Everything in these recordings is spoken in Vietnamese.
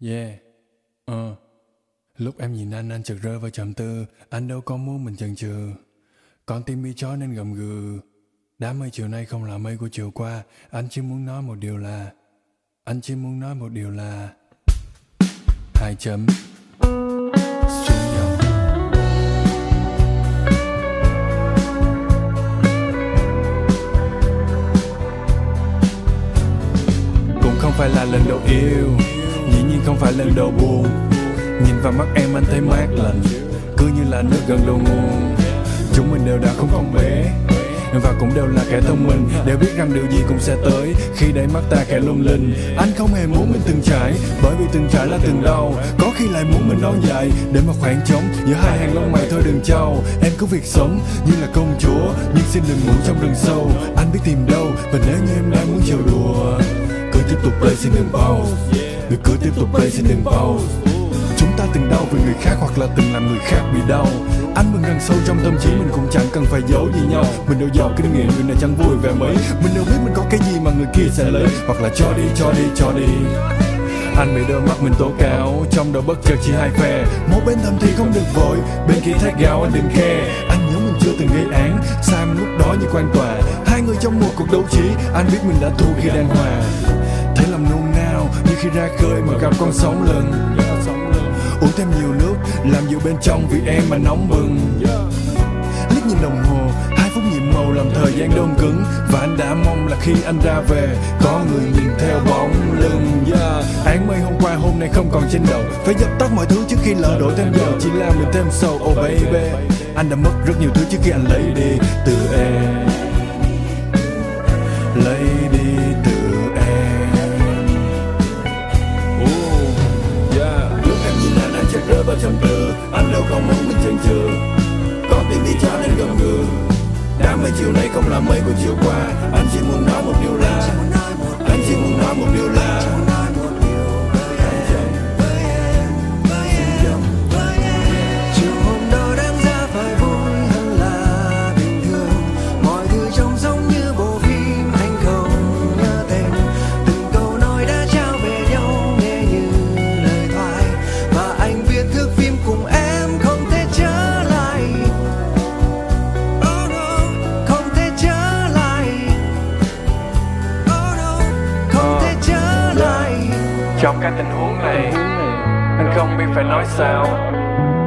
Yeah. Ờ. Lúc em nhìn anh, anh chợt rơi vào trầm tư. Anh đâu có muốn mình chần chừ. Con tim bị chó nên gầm gừ. Đám mây chiều nay không là mây của chiều qua. Anh chỉ muốn nói một điều là... Anh chỉ muốn nói một điều là... Hai chấm. Cũng không phải là lần đầu yêu không phải lần đầu buồn. Nhìn vào mắt em, anh thấy mát lạnh Cứ như là nước gần đầu nguồn. Chúng mình đều đã không còn bé và cũng đều là kẻ thông minh. Đều biết rằng điều gì cũng sẽ tới, Khi đáy mắt ta khẽ lung linh. Anh không hề muốn mình từng trải, Bởi vì từng trải là từng đau. Có khi lại muốn mình non dài, Để mà khoảng trống giữa hai hàng lông mày thôi đừng trao Em cứ việc sống như là công chúa, Nhưng xin đừng ngủ trong rừng sâu. Anh biết tìm đâu, Và nếu như em đang muốn chiều đùa, Cứ tiếp tục play xin đừng pause Người cứ tiếp tục play xin đừng pause Chúng ta từng đau vì người khác hoặc là từng làm người khác bị đau. Anh mừng rằng sâu trong tâm trí mình cũng chẳng cần phải giấu gì nhau. Mình đâu giàu kinh nghiệm người này chẳng vui vẻ mấy. Mình đâu biết mình có cái gì mà người kia sẽ lấy. Hoặc là cho đi, cho đi, cho đi. Anh bị đôi mắt mình tố cáo Trong đầu bất chợt chỉ hai phe. Một bên thầm thì không được vội Bên kia thét gào anh đừng khe. Anh nhớ mình chưa từng gây án Sai mình lúc đó như quan tòa. Hai người trong một cuộc đấu trí Anh biết mình đã thua khi đang hòa khi ra khơi mà gặp con sóng lần. Uống thêm nhiều nước, Làm dịu bên trong vì em mà nóng bừng. Liếc nhìn đồng hồ, Hai phút nhiệm màu làm thời gian đông cứng. Và anh đã mong là khi anh ra về, Có người nhìn theo bóng lưng. Yeah. Án mây hôm qua, hôm nay không còn trên đầu. Phải dập tắt mọi thứ trước khi lỡ đổ thêm dầu. Chỉ làm mình thêm sâu. oh baby. Anh đã mất rất nhiều thứ trước khi anh lấy đi từ em. Lấy đi. Vào trầm tư Anh đâu không muốn mình chần chừ Con tim đi cho nên gầm gừ. Đám mây chiều nay không là mây của chiều qua Anh chỉ muốn nói một điều là Anh chỉ muốn nói một điều là Trong tình huống này. Anh không biết phải nói sao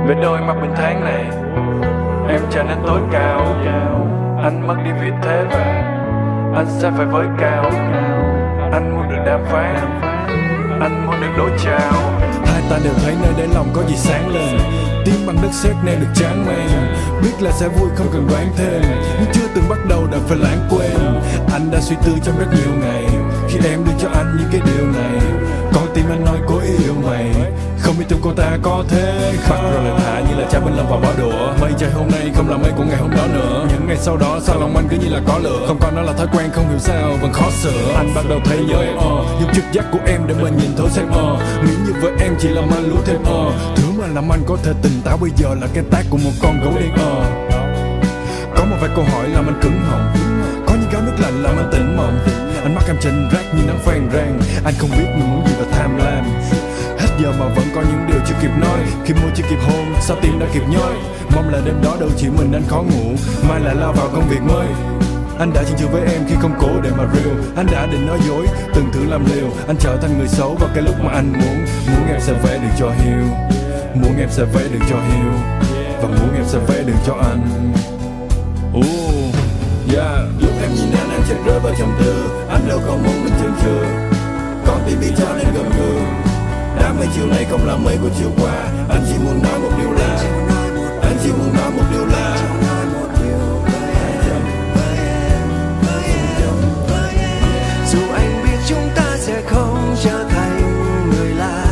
Về đôi mắt bình tháng này. Em trở nên tối cao. Anh mất đi vị thế và Anh sẽ phải với cao. Anh muốn được đàm phán. Anh muốn được đối trao Hai ta đều thấy nơi đáy lòng có gì sáng lên. Tim bằng đất sét nên được chán mang Biết là sẽ vui không cần đoán thêm. Nhưng chưa từng bắt đầu đã phải lãng quên. Anh đã suy tư trong rất nhiều ngày. Khi em đưa cho anh những cái điều này tim anh nói cố yêu mày. Không biết tương cô ta có thế không Bắt rồi lại thả như là cha bên lâm vào bỏ đũa. Mây trời hôm nay không là mây của ngày hôm đó nữa. Những ngày sau đó sao lòng anh cứ như là có lửa? Không còn nó là thói quen không hiểu sao vẫn khó sửa. Anh bắt đầu thấy nhớ em ờ. Dùng trực giác của em để mà nhìn thấu xem ờ. Nghĩ như với em chỉ làm anh lú thêm ờ. Thứ mà làm anh có thể tỉnh táo bây giờ là cái tác của một con gấu đen ờ. Có một vài câu hỏi làm anh cứng họng. Có những gáo nước lạnh làm anh tỉnh mộng anh mắt em trên rác như nắng phàn rang. Anh không biết mình muốn gì và tham lam. Hết giờ mà vẫn có những điều chưa kịp nói. Khi môi chưa kịp hôn, sao tim đã kịp nhói Mong là đêm đó đâu chỉ mình anh khó ngủ. Mai lại lao vào công việc mới. Anh đã chinh chừ với em khi không cố để mà real Anh đã định nói dối, từng thử làm liều. Anh trở thành người xấu vào cái lúc mà anh muốn. Muốn em sẽ vẽ được cho hiu Muốn em sẽ vẽ được cho hiu Và muốn em sẽ vẽ được cho anh. Ooh, yeah chợt rơi vào trầm tư Anh đâu còn muốn mình chần chừ Con tim bị cho nên gầm gừ Đám mây chiều nay không là mây của chiều qua Anh chỉ muốn nói một điều là Anh chỉ muốn nói một điều là dù anh biết chúng ta sẽ không trở thành người lạ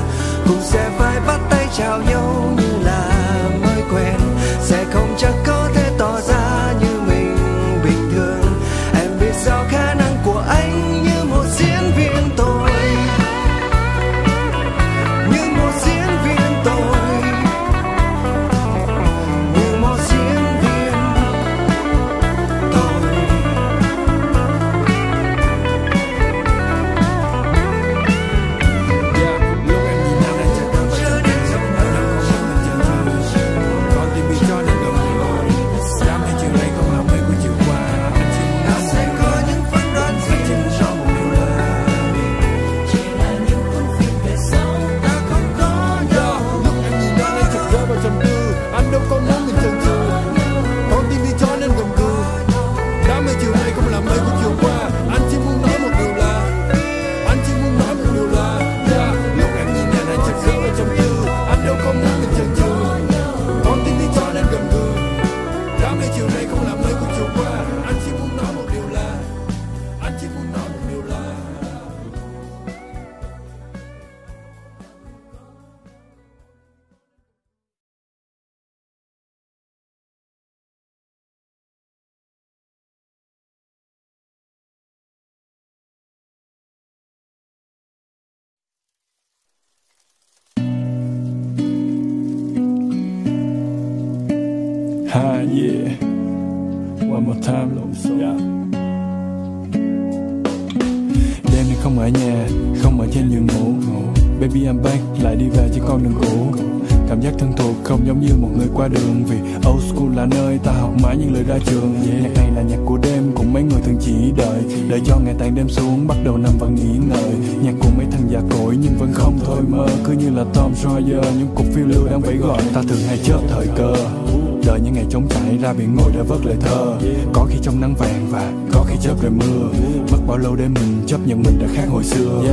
cũng sẽ phải bắt tay chào nhau yeah. One more time yeah. Đêm nay không ở nhà không ở trên giường ngủ. Baby I'm back lại đi về trên con đường cũ. Cảm giác thân thuộc không giống như một người qua đường. Vì old school là nơi ta học mãi những lời ra trường. Yeah. nhạc này là nhạc của đêm cùng mấy người thường chỉ đợi. Đợi cho ngày tàn đêm xuống bắt đầu nằm và nghỉ ngơi. Nhạc của mấy thằng già cỗi nhưng vẫn không thôi mơ. Cứ như là Tom Sawyer những cuộc phiêu lưu đang vẫy gọi. Ta thường hay chớp thời cơ đợi những ngày trống trải ra biển ngồi để vớt lời thơ. Có khi trong nắng vàng và có khi chớp rồi mưa, mất bao lâu để mình chấp nhận mình đã khác hồi xưa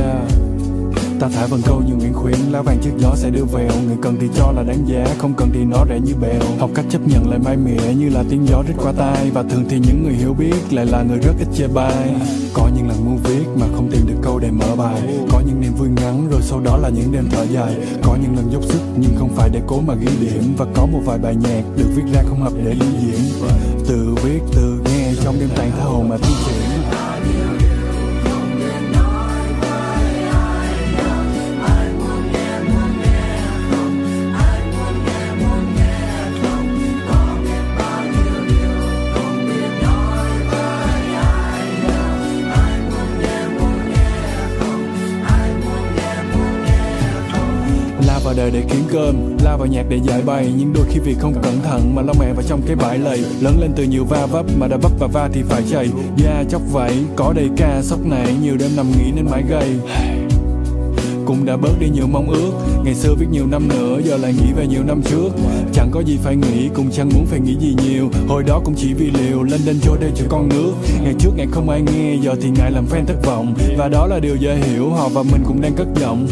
ta thả vần câu như nguyện khuyến lá vàng trước gió sẽ đưa vèo người cần thì cho là đáng giá, không cần thì nó rẻ như bèo. Học cách chấp nhận lại mai mỉa như là tiếng gió rít qua tai. Và thường thì những người hiểu biết lại là người rất ít chê bai. Có những lần muốn viết mà không tìm được câu để mở bài. Có những niềm vui ngắn rồi sau đó là những đêm thở dài. Có những lần dốc sức nhưng không phải để cố mà ghi điểm. Và có một vài bài nhạc được viết ra không hợp để lưu diễn. Tự viết tự nghe trong đêm tàn thơ hồn mà thi triển đời để kiếm cơm, la vào nhạc để giải bày nhưng đôi khi vì không cẩn thận mà lo mẹ vào trong cái bãi lầy. Lớn lên từ nhiều va vấp mà đã vấp và va thì phải chảy da dạ, chóc vẫy, có đầy ca sốc nảy nhiều đêm nằm nghỉ nên mãi gầy. Cũng đã bớt đi nhiều mong ước ngày xưa viết nhiều năm nữa, giờ lại nghĩ về nhiều năm trước. Chẳng có gì phải nghĩ, cũng chẳng muốn phải nghĩ gì nhiều. Hồi đó cũng chỉ vì liều, lên đên trôi đây cho con nước. Ngày trước ngày không ai nghe, giờ thì ngài làm fan thất vọng. Và đó là điều dễ hiểu, họ và mình cũng đang cất giọng.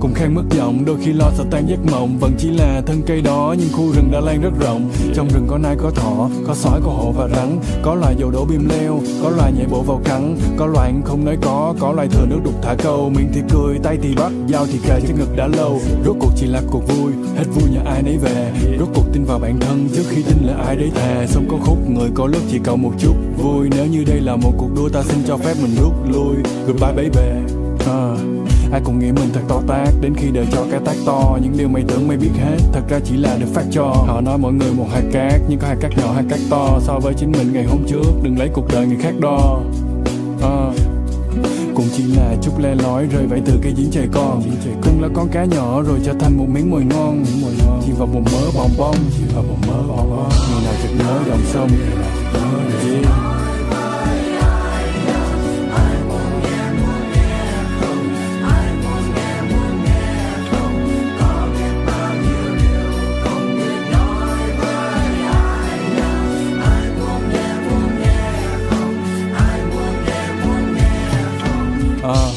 Cùng khen mất giọng, đôi khi lo sợ tan giấc mộng. Vẫn chỉ là thân cây đó, nhưng khu rừng đã lan rất rộng. Trong rừng có nai, có thỏ, có sói, có hổ và rắn. Có loài dầu đổ bìm leo, có loài nhảy bộ vào cắn. Có loài không nói có có loài thừa nước đục thả câu. Miệng thì cười, tay thì bắt, dao thì kề trên ngực đã lâu rốt cuộc chỉ là cuộc vui, hết vui nhà ai nấy về. Rốt cuộc tin vào bản thân trước khi tin là ai đấy thề. sống có khúc, người có lúc chỉ cầu một chút vui. Nếu như đây là một cuộc đua, ta xin cho phép mình rút lui. Goodbye, baby. Uh. Ai cũng nghĩ mình thật to tác Đến khi đời cho cái tác to, Những điều mày tưởng mày biết hết. Thật ra chỉ là được phát cho. Họ nói mọi người một hạt cát, Nhưng có hạt cát nhỏ hạt cát to. So với chính mình ngày hôm trước, Đừng lấy cuộc đời người khác đo. Uh. Cũng chỉ là chút le lói, rơi vãi từ cái giếng trời con. Cũng là con cá nhỏ, rồi trở thành một miếng mồi ngon. Chìm vào một mớ bong bong Chìm vào một mớ bong bong Ngày nào chợt nhớ dòng sông Ờ,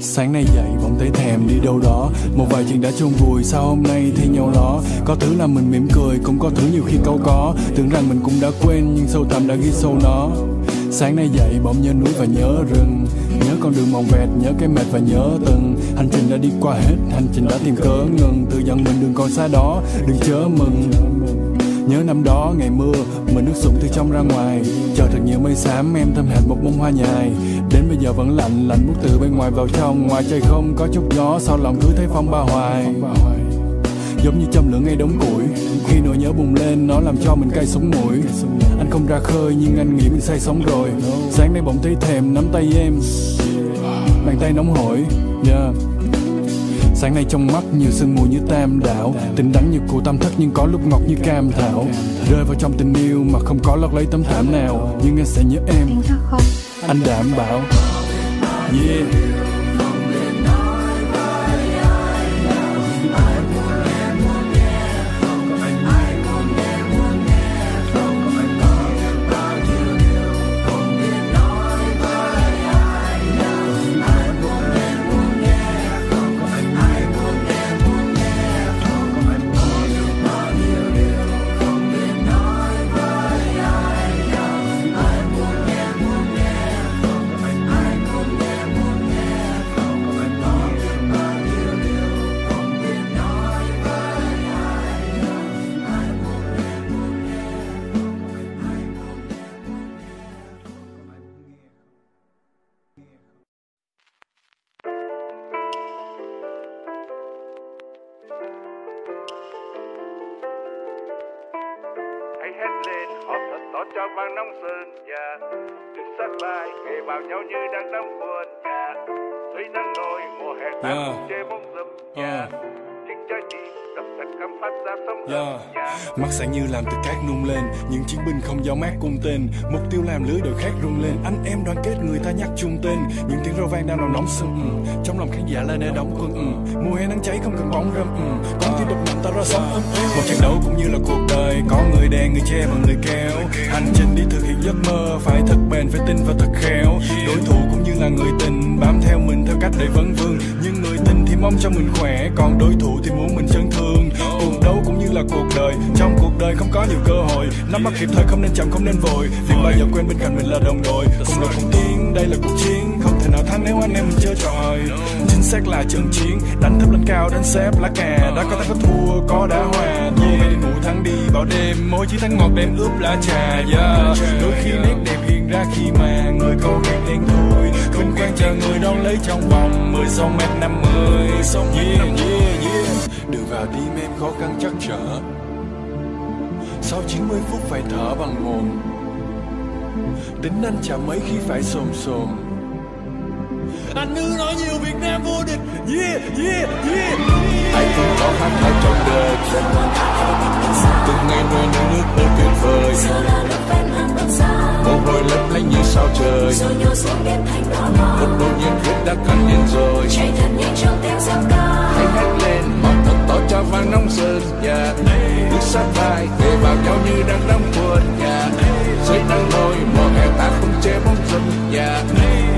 Sáng nay dậy bỗng thấy thèm đi đâu đó. Một vài chuyện đã chôn vùi sao hôm nay thi nhau đó? Có thứ là mình mỉm cười cũng có thứ nhiều khi câu có. Tưởng rằng mình cũng đã quên nhưng sâu thẳm đã ghi sâu nó. Sáng nay dậy bỗng nhớ núi và nhớ rừng. Nhớ con đường mòn vẹt, nhớ cái mệt và nhớ từng. Hành trình đã đi qua hết, hành trình đã tìm cớ ngừng. Tự dặn mình đừng còn xa đó, đừng chớ mừng. Nhớ năm đó ngày mưa Mình nước sụng từ trong ra ngoài. Chờ thật nhiều mây xám, em thơm hệt một bông hoa nhài. Đến bây giờ vẫn lạnh Lạnh bút từ bên ngoài vào trong. Ngoài trời không có chút gió Sau lòng cứ thấy phong ba hoài? Giống như châm lửa ngay đống củi, Khi nỗi nhớ bùng lên, Nó làm cho mình cay sống mũi. Anh không ra khơi, Nhưng anh nghĩ mình say sóng rồi. Sáng nay bỗng thấy thèm nắm tay em. Bàn tay nóng hổi, Yeah. Sáng nay trong mắt nhiều sương mù như tam đảo Tình đắng như cụ tam thất nhưng có lúc ngọt như cam thảo. Rơi vào trong tình yêu mà không có lót lấy tấm thảm nào Nhưng anh sẽ nhớ em. Anh đảm bảo. Yeah Mắt sáng như làm từ cát nung những chiến binh không giao mát cung tên. Mục tiêu làm lưới đội khác rung lên. Anh em đoàn kết người ta nhắc chung tên. Những tiếng râu vang đang làm nóng sưng ừ. Trong lòng khán giả là nơi đóng quân ừ. Mùa hè nắng cháy không cần bóng râm ừ. Con tim đập mạnh ta ra sống ấm ừ. Một trận đấu cũng như là cuộc đời. Có người đè, người che và người kéo. Hành trình đi thực hiện giấc mơ. Phải thật bền, phải tin và thật khéo. Đối thủ cũng như là người tình. Bám theo mình theo cách để vấn vương. Nhưng người tình thì mong cho mình khỏe. Còn đối thủ thì muốn mình chấn thương. Cuộc đấu cũng như là cuộc đời. Trong cuộc đời không có nhiều cơ hội. Nắm bắt kịp thời không nên chậm không nên vội. Vì bao giờ quên bên cạnh mình là đồng đội. Cùng đội cùng tiến, đây là cuộc chiến. Không thể nào thắng nếu anh em mình chơi tròi. Chính xác là trận chiến. Đánh thấp lên cao, đánh xếp lá cà. Đã có thắng có thua, có đã hòa. Thua hay đi ngủ thắng đi bao đêm. Mỗi chiến thắng ngọt đêm ướp lá trà. Yeah. Đôi khi nét đẹp hiện ra khi mà Người cầu gắng đen thui. Không quan chờ người đón lấy trong vòng 10 sau mét năm mươi. yeah, yeah, yeah. Đường vào tim em khó khăn chắc trở. Sau 90 phút phải thở bằng mồm Tính anh chả mấy khi phải xồm xồm Anh cứ nói nhiều Việt Nam vô địch. Yeah, yeah, yeah. Anh cũng có khát khao trong đời. Từng ngày nuôi nâng nước mơ tuyệt vời. Mồ hôi lấp lánh như sao trời. Một nỗi nhiệt huyết đã cắn lên rồi. Chạy thật nhanh trong tiếng súng ca. Hãy hát lên mong sao và cho nóng sơn nhà. Bước sát vai kề vào nhau như đang đóng buồn nhà. Dưới nắng nôi mùa hè ta không chế bóng rừng nhà.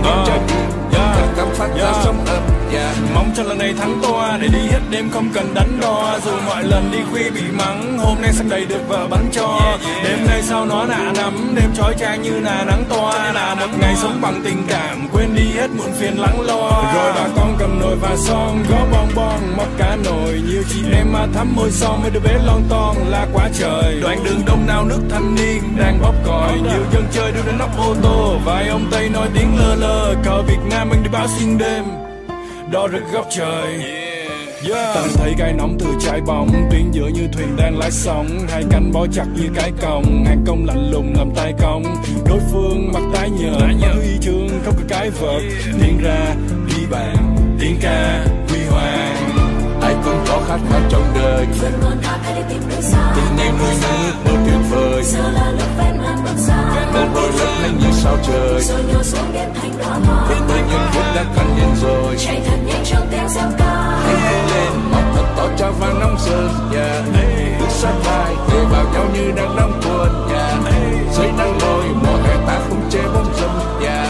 Những trái tim yeah, thật cắm phát ra yeah. sóng ấm yeah. Mong cho lần này thắng toa để đi hết đêm không cần đánh đo. Dù mọi lần đi khuya bị mắng Hôm nay sang đầy được vợ bắn cho. Đêm nay sao nó nạ nắm Đêm trói trang như là nắng toa Là một ngày sống bằng tình cảm Quên đi hết muộn phiền lắng lo. Rồi bà con cầm nồi và son Gói bon bon móc cá nồi. Nhiều chị em mà thắm môi son Mấy đứa bé lon ton la quá trời. Đoạn đường đông nào nước thanh niên Đang bóp còi. Nhiều dân chơi đưa đến nóc ô tô Vài ông Tây nói tiếng lơ lơ. Cờ Việt Nam anh đi báo xuyên đêm đo rực góc trời. Yeah. Ta thấy gai nóng từ trái bóng Tuyến giữa như thuyền đang lái sóng. Hai cánh bó chặt như cái còng Hàng công lạnh lùng làm tay cong. Đối phương mặt tái nhợt Mặt huy chương không có cái vợt. Tiến ra ghi bàn Tiếng ca Cũng có khát khao trong đời. Từng ngày nuôi nước mơ tuyệt vời. Mồ hôi lấp lánh như sao trời. Một nỗi nhiệt huyết đã cắn lên rồi. Hãy hét lên mong thật to cho vang nóng sơn yeah. Bước sát vai kề vào nhau như đang đắm buồn yeah. Dưới nắng nôi mùa hè ta không chế bóng râm yeah.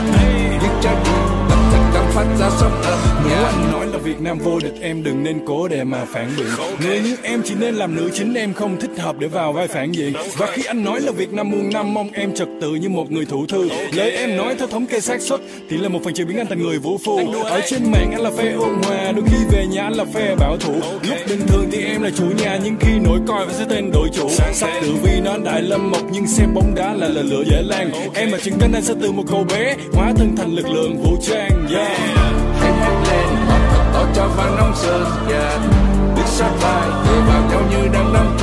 Những trái tim tập thật cắm phát ra sóng ấm Nếu là Việt Nam vô địch em đừng nên cố để mà phản biện. Người như em chỉ nên làm nữ chính em không thích hợp để vào vai phản diện. Và khi anh nói là Việt Nam muôn năm mong em trật tự như một người thủ thư. Lời em nói theo thống kê xác suất thì là một phần chỉ biến anh thành người vũ phu. Ở trên mạng anh là phe ôn hòa. Đôi khi về nhà anh là phe bảo thủ. Lúc bình thường thì em là chủ nhà nhưng khi nổi coi phải sẽ tên đội chủ. Sắp tử vi nó đại lâm mộc nhưng xem bóng đá là là lửa dễ lan. Em là chừng cánh anh sẽ từ một cậu bé hóa thân thành lực lượng vũ trang. Yeah cho vang nóng sơn yeah. biết sát vai về vào nhau như đang nắm.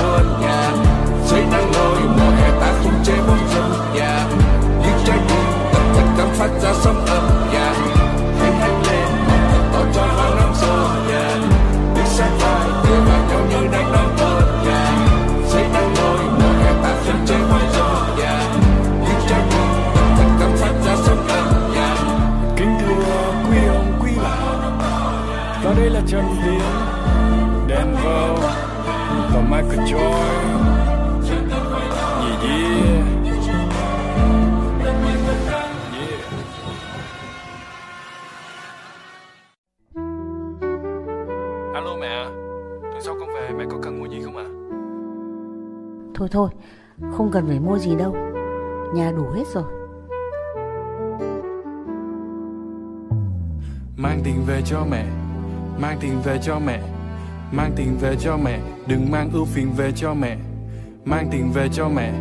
Michael Joy Yeah yeah. Yeah. Alo mẹ Tuần sau con về? Mẹ có cần mua gì không ạ? Thôi thôi, không cần phải mua gì đâu. Nhà đủ hết rồi. Mang tiền về cho mẹ. Mang tiền về cho mẹ Mang tiền về cho mẹ, Đừng mang ưu phiền về cho mẹ. Mang tiền về cho mẹ,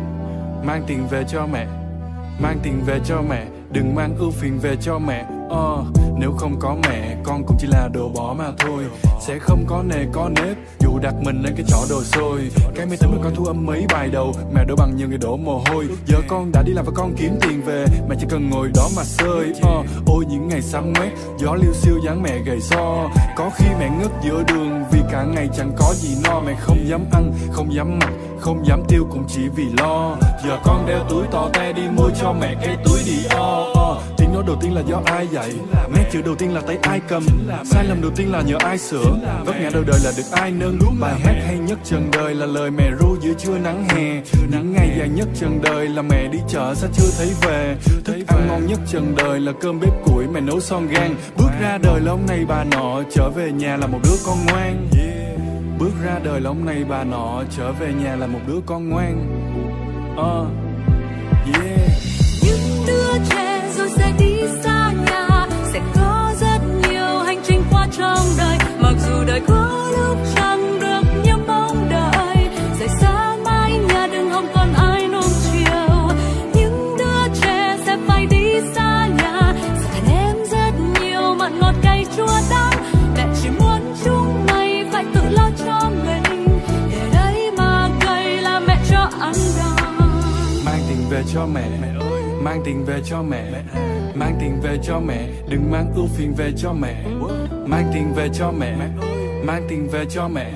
Mang tiền về cho mẹ. Mang tiền về cho mẹ, Đừng mang ưu phiền về cho mẹ. Ờ, nếu không có mẹ con cũng chỉ là đồ bỏ mà thôi. Sẽ không có nề có nếp dù đặt mình lên cái chỗ đồ xôi. Cái máy tính mà con thu âm mấy bài đầu mẹ đổ bằng nhiều người đổ mồ hôi. Giờ con đã đi làm và con kiếm tiền về mẹ chỉ cần ngồi đó mà sơi uh, ờ, ôi những ngày sáng ngoét gió liêu siêu dáng mẹ gầy so có khi mẹ ngất giữa đường vì cả ngày chẳng có gì no. Mẹ không dám ăn không dám mặc không dám tiêu cũng chỉ vì lo. Giờ con đeo túi to te đi mua cho mẹ cái túi đi o. O tiếng nói đầu tiên là do ai dạy? Nét chữ đầu tiên là tay ai cầm. Sai lầm đầu tiên là nhờ ai sửa? Vấp ngã đầu đời là được ai nâng bài hát hay nhất trần đời là lời mẹ ru giữa trưa nắng hè. Những ngày dài nhất trần đời là mẹ đi chợ sao chưa thấy về. Thức ăn ngon nhất trần đời là cơm bếp củi mẹ nấu son gan bước ra đời là ông này bà nọ trở về nhà là một đứa con ngoan bước ra đời là ông này bà nọ trở về nhà là một đứa con ngoan. Uh, yeah. Những đứa trẻ rồi sẽ đi xa nhà sẽ có rất nhiều hành trình qua trong đời. Mặc dù đời có lúc về cho mẹ. Mang tiền về cho mẹ. Mang tiền về cho mẹ. Đừng mang ưu phiền về cho mẹ. Mang tiền về cho mẹ. Mang tiền về cho mẹ.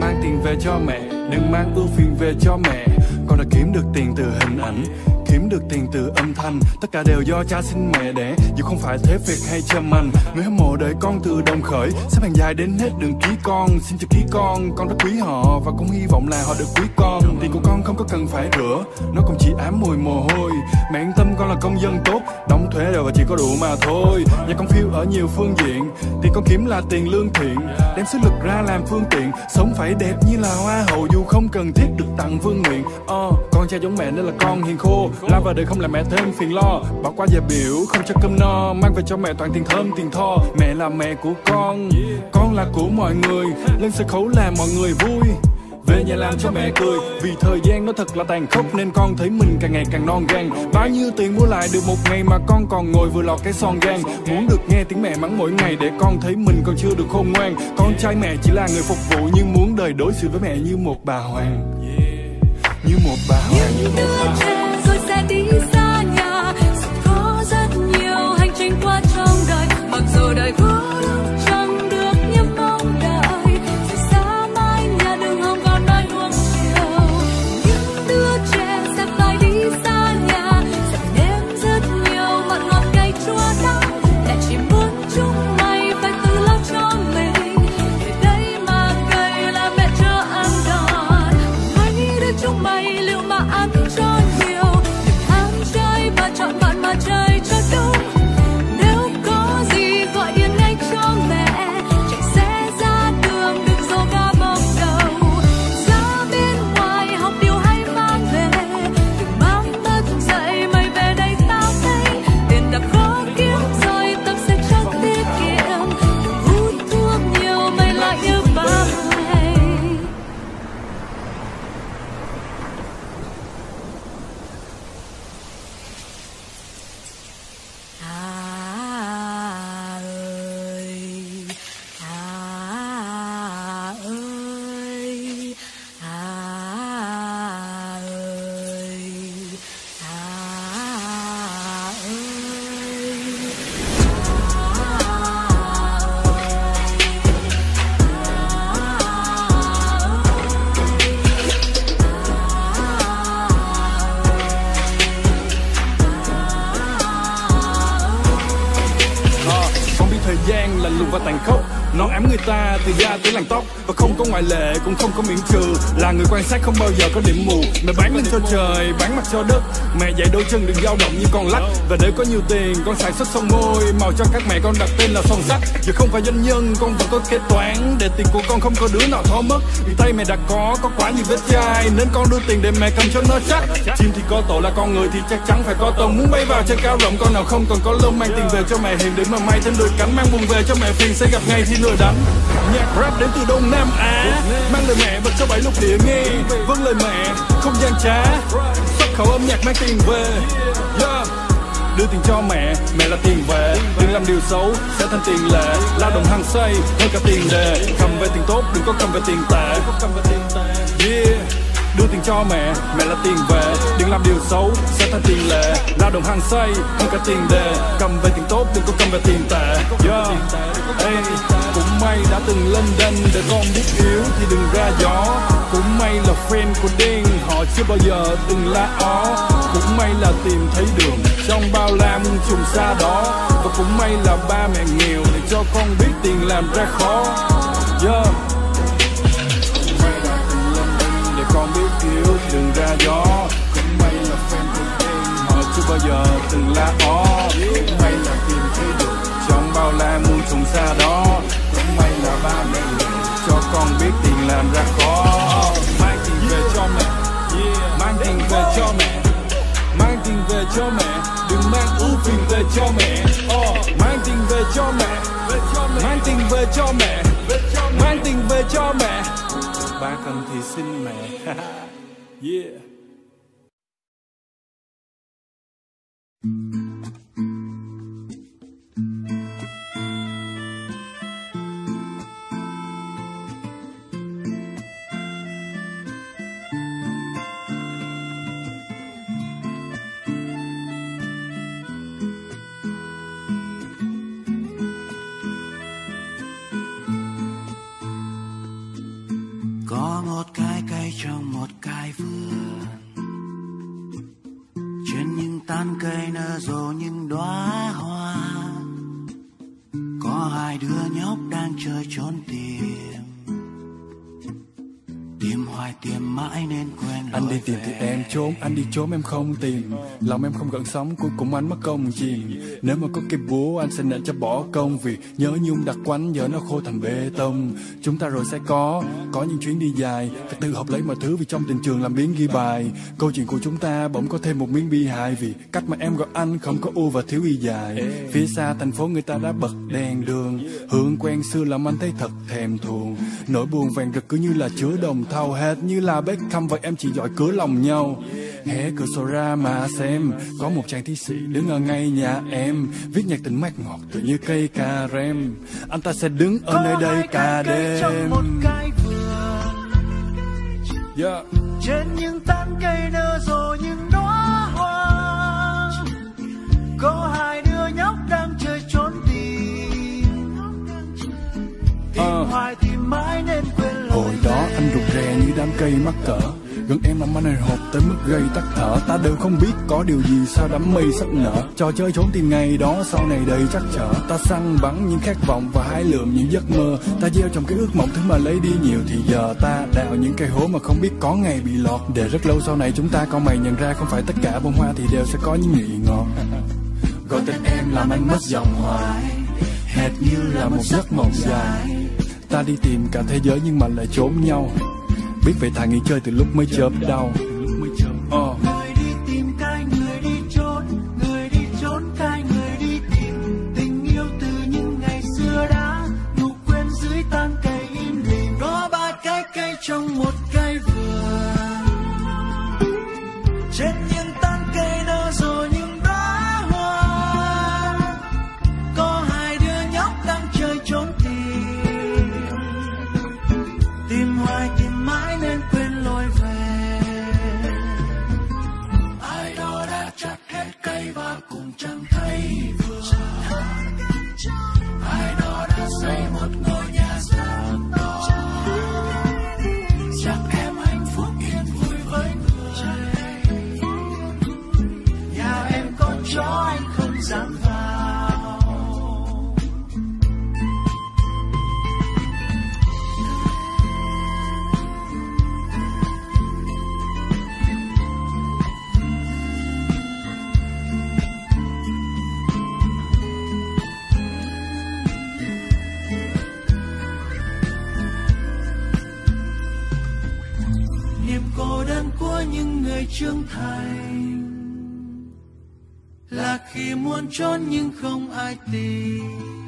Mang tiền về cho mẹ. Đừng mang ưu phiền về cho mẹ. Con đã kiếm được tiền từ hình ảnh kiếm được tiền từ âm thanh. Tất cả đều do cha sinh mẹ đẻ, dù không phải thế việc hay châm anh người hâm mộ đợi con từ đồng khởi, xếp hàng dài đến hết đường ký con. Xin chữ ký con con rất quý họ và cũng hy vọng là họ được quý con. Tiền của con không có cần phải rửa, nó cũng chỉ ám mùi mồ hôi. Mẹ yên tâm, con là công dân tốt, đóng thuế đều và chỉ có đủ mà thôi. Nhà con phiêu ở nhiều phương diện, tiền con kiếm là tiền lương thiện. Đem sức lực ra làm phương tiện, sống phải đẹp như là hoa hậu. Dù không cần thiết được tặng vương miện ờ con cha giống mẹ nên là con hiền khô la vào đời không làm mẹ thêm phiền lo. Bỏ qua giờ biểu, không cho cơm no. Mang về cho mẹ toàn tiền thơm, tiền tho. Mẹ là mẹ của con con là của mọi người. Lên sân khấu làm mọi người vui. Về nhà làm cho mẹ cười. Vì thời gian nó thật là tàn khốc, nên con thấy mình càng ngày càng non gan. Bao nhiêu tiền mua lại được một ngày mà con còn ngồi vừa lọt cái son gan muốn được nghe tiếng mẹ mắng mỗi ngày để con thấy mình còn chưa được khôn ngoan. Con trai mẹ chỉ là người phục vụ, nhưng muốn đời đối xử với mẹ như một bà hoàng. Như một bà hoàng, như một bà hoàng rồi ngoại lệ cũng không xác không bao giờ có điểm mù. Mẹ bán lên cho trời, bán mặt cho đất. Mẹ dạy đôi chân đừng dao động như con lắc. Và để có nhiều tiền, con sản xuất son môi màu cho các mẹ con đặt tên là son sắt giờ không phải doanh nhân, con vẫn có kế toán. Để tiền của con không có đứa nào thó mất. Vì tay mẹ đã có có quá nhiều vết chai. Nên con đưa tiền để mẹ cầm cho nó chắc. Chim thì có tổ là con người thì chắc chắn phải có tông muốn bay vào trên cao rộng, con nào không còn có lông. Mang tiền về cho mẹ hiền để mà may thêm đôi cánh. Mang buồn về cho mẹ phiền, sẽ gặp ngày thì lừa đánh nhạc rap đến từ đông nam á. Mang lời mẹ bật cho bảy lục địa nghe vâng lời mẹ, không gian trá. Xuất khẩu âm nhạc mang tiền về. Yeah. đưa tiền cho mẹ mẹ là tiền về. Đừng làm điều xấu, sẽ thành tiền lệ. Lao động hăng say, hơn cả tiền đề. Cầm về tiền tốt, đừng có cầm về tiền tệ. Yeah đưa tiền cho mẹ mẹ là tiền về. Đừng làm điều xấu sẽ thành tiền lệ. Lao động hàng xây hơn cả tiền đề. Cầm về tiền tốt đừng có cầm về tiền tệ. Yeah. hey, cũng may đã từng lên đênh để con biết yếu thì đừng ra gió. Cũng may là friend của đen họ chưa bao giờ từng la ó. Cũng may là tìm thấy đường trong bao la muôn trùng xa đó. Và cũng may là ba mẹ nghèo để cho con biết tiền làm ra khó. Yeah biết đừng ra gió. Cũng may là fan của em họ chưa bao giờ từng la ó. Cũng may là tìm thấy được trong bao la muôn trùng xa đó. Cũng may là ba mẹ nghèo cho con biết tiền làm ra khó. Mang tiền về cho mẹ mang tiền về cho mẹ, mang tiền về cho mẹ. Đừng mang ưu phiền về cho mẹ oh. mang tiền về cho mẹ, mang tiền về cho mẹ, mang tiền về cho mẹ. Ba cần thì xin mẹ. yeah cây rộ những đóa hoa. Có hai đứa nhóc đang chơi trốn tìm hoài tìm mãi nên quên Anh đi tìm thì em trốn Anh đi trốn em không tìm. Lòng em không gợn sóng Cuối cùng anh mất công chìm Nếu mà có cái búa anh sẽ nện cho bỏ công Vì nhớ nhung đặc quánh Giờ nó khô thành bê tông. Chúng ta rồi sẽ có Có những chuyến đi dài. Phải tự học lấy mọi thứ Vì trong tình trường làm biến ghi bài. Câu chuyện của chúng ta bỗng có thêm một miếng bi hài Vì cách mà em gọi anh không có u và thiếu y dài. Phía xa thành phố người ta đã bật đèn đường. Hương quen xưa làm anh thấy thật thèm thuồng. Nỗi buồn vàng rực cứ như là chứa đồng thau Hết như là Beckham vậy em chỉ giỏi cửa lòng nhau. Hé cửa sổ ra mà xem Có một chàng thi sĩ đứng ở ngay nhà em Viết nhạc tình mát ngọt tự như cây cà rem. Anh ta sẽ đứng ở nơi đây cả đêm trong một cái vườn. Yeah. trên những tán cây nở rộ những đóa hoa. Có hai đứa nhóc đang chơi trốn tìm. Tìm Ờ. hoài tìm mãi nên rụt rè như đám cây mắc cỡ. Gần em làm anh hồi hộp tới mức gây tắc thở. Ta đều không biết có điều gì sao đám mây sắp nở. Trò chơi trốn tìm ngày đó sau này đầy chắc trở. Ta săn bắn những khát vọng và hái lượm những giấc mơ. Ta gieo trong cái ước mộng thứ mà lấy đi nhiều Thì giờ ta đào những cây hố mà không biết có ngày bị lọt. Để rất lâu sau này chúng ta có mày nhận ra Không phải tất cả bông hoa thì đều sẽ có những nhị ngọt. Gọi tên em làm anh mất dòng hoài. Hệt như là một giấc mộng dài. Ta đi tìm cả thế giới nhưng mà lại trốn nhau Biết vậy thà nghỉ chơi từ lúc mới chớp đau Ờ. trốn nhưng không ai tìm.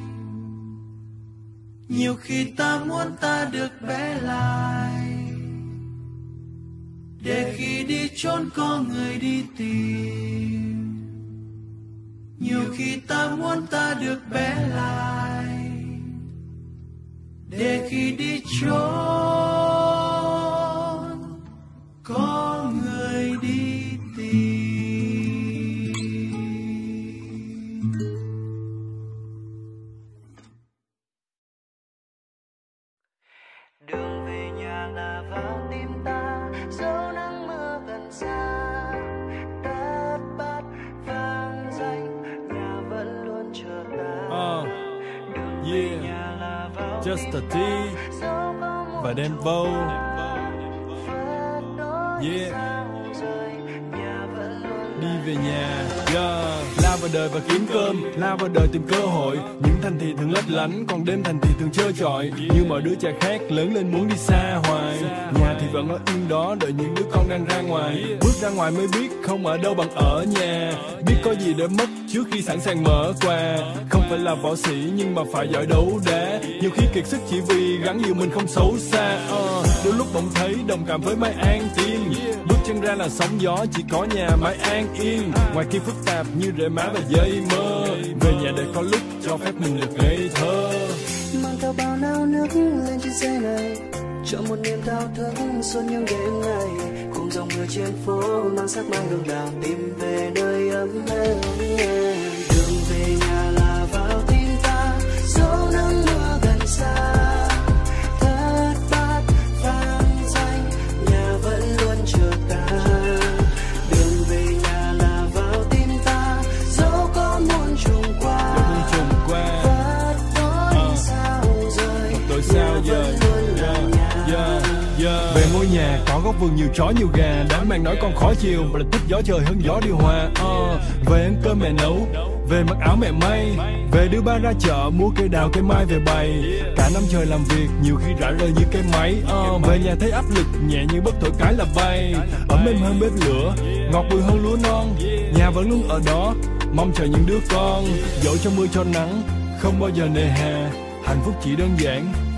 Nhiều khi ta muốn ta được bé lại, để khi đi trốn có người đi tìm. Nhiều khi ta muốn ta được bé lại, để khi đi trốn trẻ khác lớn lên muốn đi xa hoài. Nhà thì vẫn ở yên đó đợi những đứa con đang ra ngoài. Bước ra ngoài mới biết không ở đâu bằng ở nhà. Biết có gì để mất trước khi sẵn sàng mở quà. Không phải là võ sĩ nhưng mà phải giỏi đấu đá. Nhiều khi kiệt sức chỉ vì gắn nhiều mình không xấu xa. Ờ, đôi lúc bỗng thấy đồng cảm với mai an tiên bước chân ra là sóng gió chỉ có nhà mãi an yên. Ngoài kia phức tạp như rễ má và dây mơ. Về nhà để có lúc cho phép mình được ngây thơ mang theo bao nao nước lên trên xe này. Cho một niềm thao thức suốt những đêm ngày. Cùng dòng mưa trên phố mang sắc mai hương đào tìm về nơi ấm êm. Đường về nhà là vườn nhiều chó nhiều gà đám mang nói con khó chiều mà là thích gió trời hơn gió điều hòa. Uh, về ăn cơm mẹ nấu về mặc áo mẹ may về đưa ba ra chợ mua cây đào cây mai về bày. Cả năm trời làm việc nhiều khi rã rời như cây máy. Uh, về nhà thấy áp lực nhẹ như bất thổi cái là bay. Ấm êm hơn bếp lửa ngọt bùi hơn lúa non. Nhà vẫn luôn ở đó mong chờ những đứa con. Dẫu cho mưa cho nắng không bao giờ nề hà. Hạnh phúc chỉ đơn giản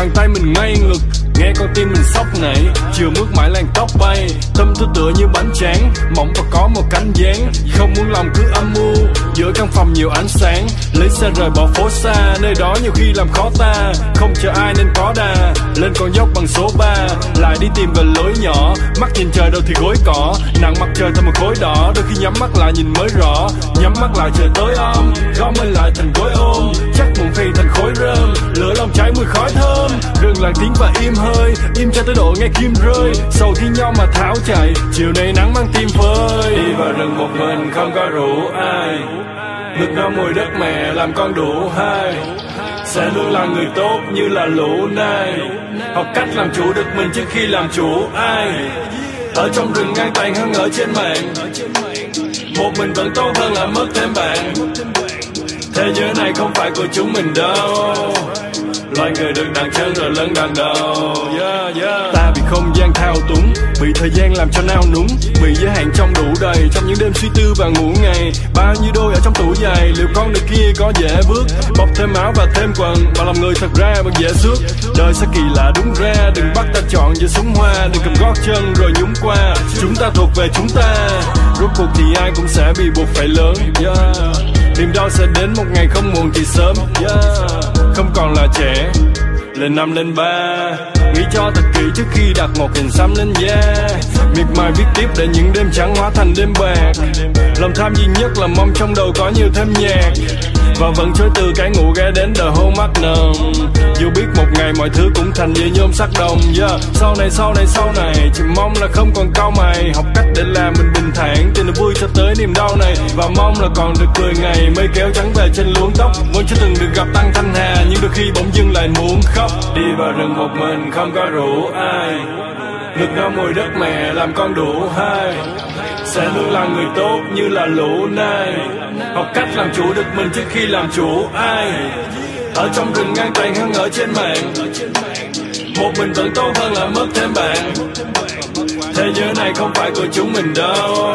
bàn tay mình ngay ngực Nghe con tim mình sốc nảy Chiều bước mãi làn tóc bay Tâm tư tựa như bánh tráng. Mỏng và có một cánh dáng, Không muốn lòng cứ âm mưu Giữa căn phòng nhiều ánh sáng, Lấy xe rời bỏ phố xa. Nơi đó nhiều khi làm khó ta, Không chờ ai nên có đà. Lên con dốc bằng số 3 Lại đi tìm về lối nhỏ. Mắt nhìn trời đâu thì gối cỏ Nặng mặt trời thành một khối đỏ. Đôi khi nhắm mắt lại nhìn mới rõ, Nhắm mắt lại trời tối om. Gom mình lại thành gối ôm, Chắc buồn phi thành khối rơm. Lửa lòng cháy mùi khói thơm, Rừng lại tiếng và im hơn ơi Im cho tới độ nghe kim rơi. Sầu thi nhau mà tháo chạy Chiều nay nắng mang tim phơi. Đi vào rừng một mình không có rủ ai. Được no mùi đất mẹ làm con đủ hai. Sẽ luôn là người tốt như là lũ này, Học cách làm chủ được mình trước khi làm chủ ai. Ở trong rừng ngang tàn hơn ở trên mạng. Một mình vẫn tốt hơn là mất thêm bạn. Thế giới này không phải của chúng mình đâu loài người được đặt chân rồi lớn đàn đầu. Yeah, yeah. ta bị không gian thao túng bị thời gian làm cho nao núng bị giới hạn trong đủ đầy trong những đêm suy tư và ngủ ngày. Bao nhiêu đôi ở trong tủ giày liệu con đường kia có dễ bước? Bọc thêm áo và thêm quần mà lòng người thật ra vẫn dễ xước. Đời sẽ kỳ lạ đúng ra đừng bắt ta chọn giữa súng hoa đừng cầm gót chân rồi nhúng qua. Chúng ta thuộc về chúng ta rốt cuộc thì ai cũng sẽ bị buộc phải lớn. Yeah niềm đau sẽ đến một ngày không muộn thì sớm. Yeah. không còn là trẻ, lên năm, lên ba. Nghĩ cho thật kỹ trước khi đặt một hình xăm lên da miệt mài viết tiếp để những đêm trắng hóa thành đêm bạc. Lòng tham duy nhất là mong trong đầu có nhiều thêm nhạc và vẫn chối từ cái ngủ ghé đến đời hôn mắt nồng dù biết một ngày mọi thứ cũng thành như nhôm sắc đồng, yeah. sau này sau này sau này, chỉ mong là không còn cau mày. Học cách để làm mình bình thản từ niềm vui cho tới niềm đau này. Và mong là còn được cười ngày mây kéo trắng về trên luống tóc. Vẫn chưa từng được gặp tăng thanh hà, nhưng đôi khi bỗng dưng lại muốn khóc. Đi vào rừng một mình không có rủ ai ngực no mùi đất mẹ làm con đủ hai. Sẽ luôn là người tốt như là lũ này học cách làm chủ được mình trước khi làm chủ ai. Ở trong rừng ngang tàn hơn ở trên mạng. Một mình vẫn tốt hơn là mất thêm bạn. Thế giới này không phải của chúng mình đâu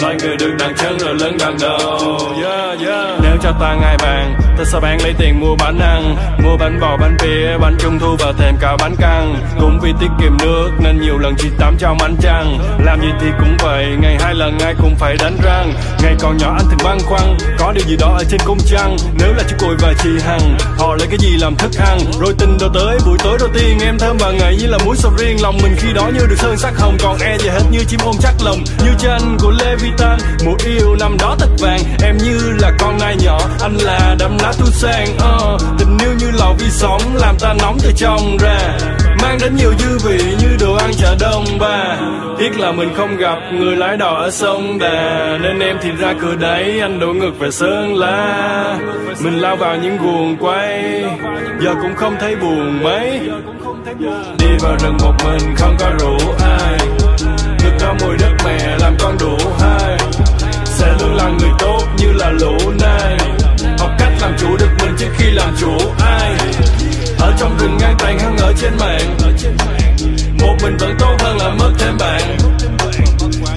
loài người được đặt chân rồi lớn đàn đầu yeah, yeah. nếu cho ta ngay bàn ta sẽ bán lấy tiền mua bánh ăn? Mua bánh bò bánh pia bánh trung thu và thêm cả bánh căn. Cũng vì tiết kiệm nước nên nhiều lần chỉ tắm trong ánh trăng. Làm gì thì cũng vậy ngày hai lần ai cũng phải đánh răng. Ngày còn nhỏ anh thường băn khoăn có điều gì đó ở trên cung trăng? Nếu là chú cùi và chị hằng họ lấy cái gì làm thức ăn? Rồi tình đầu tới buổi tối đầu tiên em thơm và ngậy như là muối sầu riêng. Lòng mình khi đó như được sơn sắc hồng còn e gì hết như chim ôm chắc lồng như chân của Lê Vitan mùa yêu năm đó thật vàng em như là con nai nhỏ. Anh là đâm lá tu sang uh, tình yêu như lò vi sóng làm ta nóng từ trong ra. Mang đến nhiều dư vị như đồ ăn chợ đông ba. Tiếc là mình không gặp người lái đò ở sông đà nên em thì ra cửa đấy anh đổ ngược về sơn la. Mình lao vào những guồng quay giờ cũng không thấy buồn mấy. Đi vào rừng một mình không có rủ ai cho mùi đất mẹ làm con đủ hai sẽ luôn là người tốt như là lũ này. Học cách làm chủ được mình trước khi làm chủ ai. Ở trong rừng ngang tàn hơn ở trên mạng. Một mình vẫn tốt hơn là mất thêm bạn.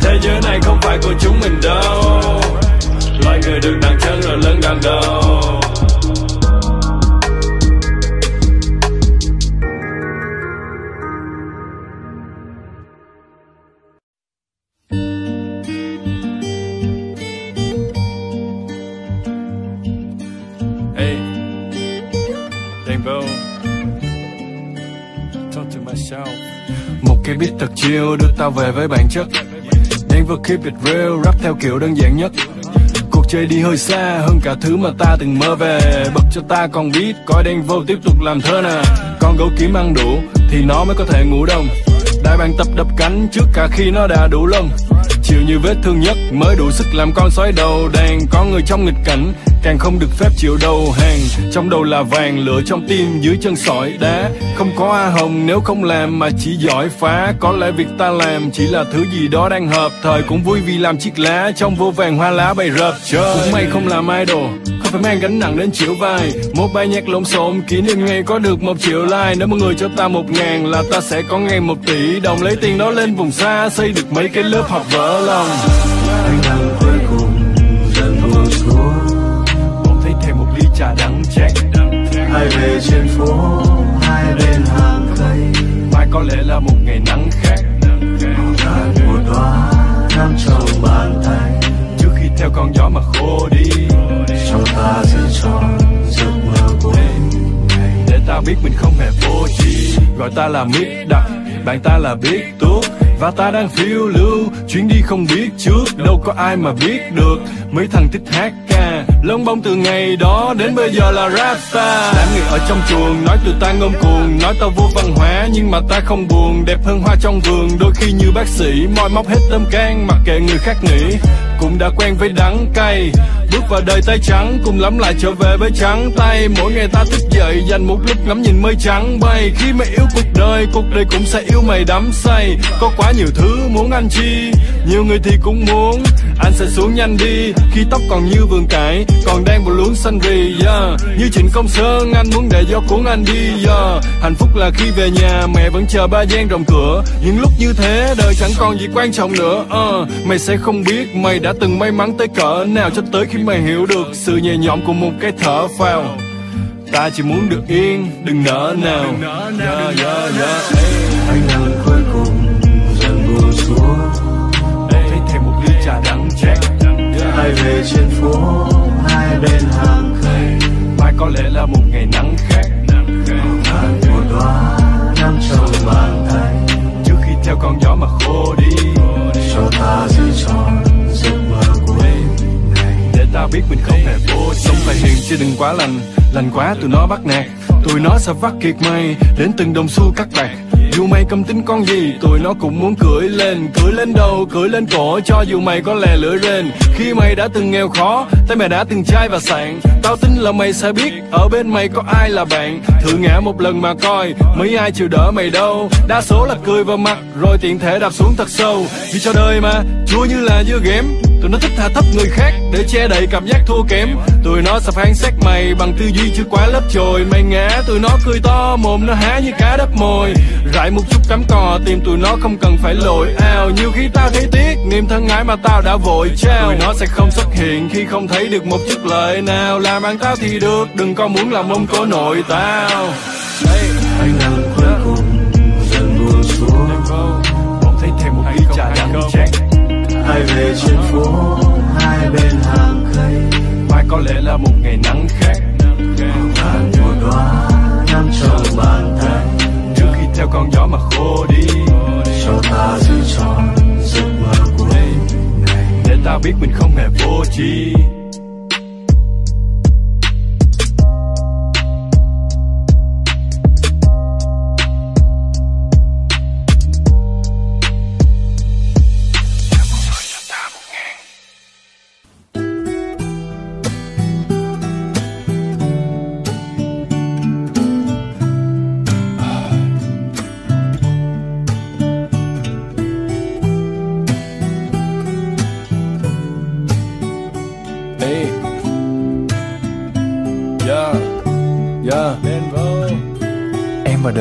Thế giới này không phải của chúng mình đâu. Loài người được đặt chân rồi lớn đằng đầu. Thật chill đưa tao về với bản chất. Denver keep it real, rap theo kiểu đơn giản nhất. Cuộc chơi đi hơi xa hơn cả thứ mà ta từng mơ về. Bật cho ta còn biết, coi Denver tiếp tục làm thơ nè. Con gấu kiếm ăn đủ thì nó mới có thể ngủ đông. Đại bàng tập đập cánh trước cả khi nó đã đủ lông chịu như vết thương nhất mới đủ sức làm con sói đầu đàn có người trong nghịch cảnh càng không được phép chịu đầu hàng. Trong đầu là vàng lửa trong tim dưới chân sỏi đá. Không có a hồng, nếu không làm mà chỉ giỏi phá. Có lẽ việc ta làm chỉ là thứ gì đó đang hợp thời. Cũng vui vì làm chiếc lá trong vô vàng hoa lá bày rợp trời. Cũng may không làm idol, không phải mang gánh nặng đến chịu vai. Một bài nhạc lộn xộn, kỷ niệm ngày có được một triệu like. Nếu mọi người cho ta một ngàn là ta sẽ có ngay một tỷ đồng. Lấy tiền đó lên vùng xa, xây được mấy cái lớp học vỡ lòng. Hai về trên phố hai bên hàng cây. Mai có lẽ là một ngày nắng khác. Một đóa nắm trong bàn tay. Trước khi theo con gió mà khô đi. Cho ta giữ trọn giấc mơ của ngày để ta biết mình không hề vô tri. Gọi ta là mít đặc bạn ta là biết tuốt và ta đang phiêu lưu chuyến đi không biết trước. Đâu có ai mà biết được. Mấy thằng thích hát ca lông bông từ ngày đó đến bây giờ là rap star. Đám người ở trong chuồng, nói tụi ta ngông cuồng. Nói tao vô văn hóa, nhưng mà ta không buồn. Đẹp hơn hoa trong vườn, đôi khi như bác sĩ. Moi móc hết tâm can, mặc kệ người khác nghĩ. Cũng đã quen với đắng cay bước vào đời tay trắng, cùng lắm lại trở về với trắng tay mỗi ngày ta thức dậy, dành một lúc ngắm nhìn mây trắng bay khi mày yêu cuộc đời cuộc đời cũng sẽ yêu mày đắm say có quá nhiều thứ muốn anh chi, nhiều người thì cũng muốn anh sẽ xuống nhanh đi, khi tóc còn như vườn cải, còn đang một luống xanh rì, yeah. như trịnh công sơn anh muốn để gió cuốn anh đi, yeah. hạnh phúc là khi về nhà, mẹ vẫn chờ ba gian rộng cửa những lúc như thế, đời chẳng còn gì quan trọng nữa uh. mày sẽ không biết, mày đã từng may mắn tới cỡ nào cho tới khi mày hiểu được sự nhẹ nhõm của một cái thở phào ta chỉ muốn được yên đừng nỡ nào. Yeah, yeah, yeah. anh lần cuối cùng dần buông xuống. Thấy thêm một ly trà đắng chát hai về trên phố hai bên hàng cây mai có lẽ là một ngày nắng khác một đóa nằm trong bàn tay. Trước khi theo con gió mà khô đi. Cho ta giữ ta biết mình không hề vô sống phải hiền chứ đừng quá lành lành quá tụi nó bắt nạt. Tụi nó sẽ vắt kiệt mày đến từng đồng xu cắt bạc. Dù mày cầm tính con gì, tụi nó cũng muốn cưỡi lên cưỡi lên đầu, cưỡi lên cổ. Cho dù mày có lè lưỡi rên, khi mày đã từng nghèo khó, tay mày đã từng chai và sạn. Tao tin là mày sẽ biết, ở bên mày có ai là bạn. Thử ngã một lần mà coi, mấy ai chịu đỡ mày đâu. Đa số là cười vào mặt, rồi tiện thể đạp xuống thật sâu. Vì cho đời mà, chúa như là dưa ghém tụi nó thích hạ thấp người khác để che đậy cảm giác thua kém. Tụi nó sẽ phán xét mày bằng tư duy chưa quá lớp chồi. Mày ngã tụi nó cười to mồm nó há như cá đắp mồi. Rải một chút cắm cò tìm tụi nó không cần phải lội ao. Nhiều khi tao thấy tiếc niềm thân ái mà tao đã vội trao. Tụi nó sẽ không xuất hiện khi không thấy được một chút lợi nào. Làm ăn tao thì được đừng có muốn làm mông cổ nội tao. Hey. anh lần cuối cùng dần buông xuống. Bỗng thấy thêm một ly trà đắng chát hai về trên phố hai bên hàng cây. Mai có lẽ là một ngày nắng khác hàng một đóa nằm trong bàn tay. Trước khi theo con gió mà khô đi. Cho ta giữ tròn giấc mơ cuối ngày. để ta biết mình không hề vô tri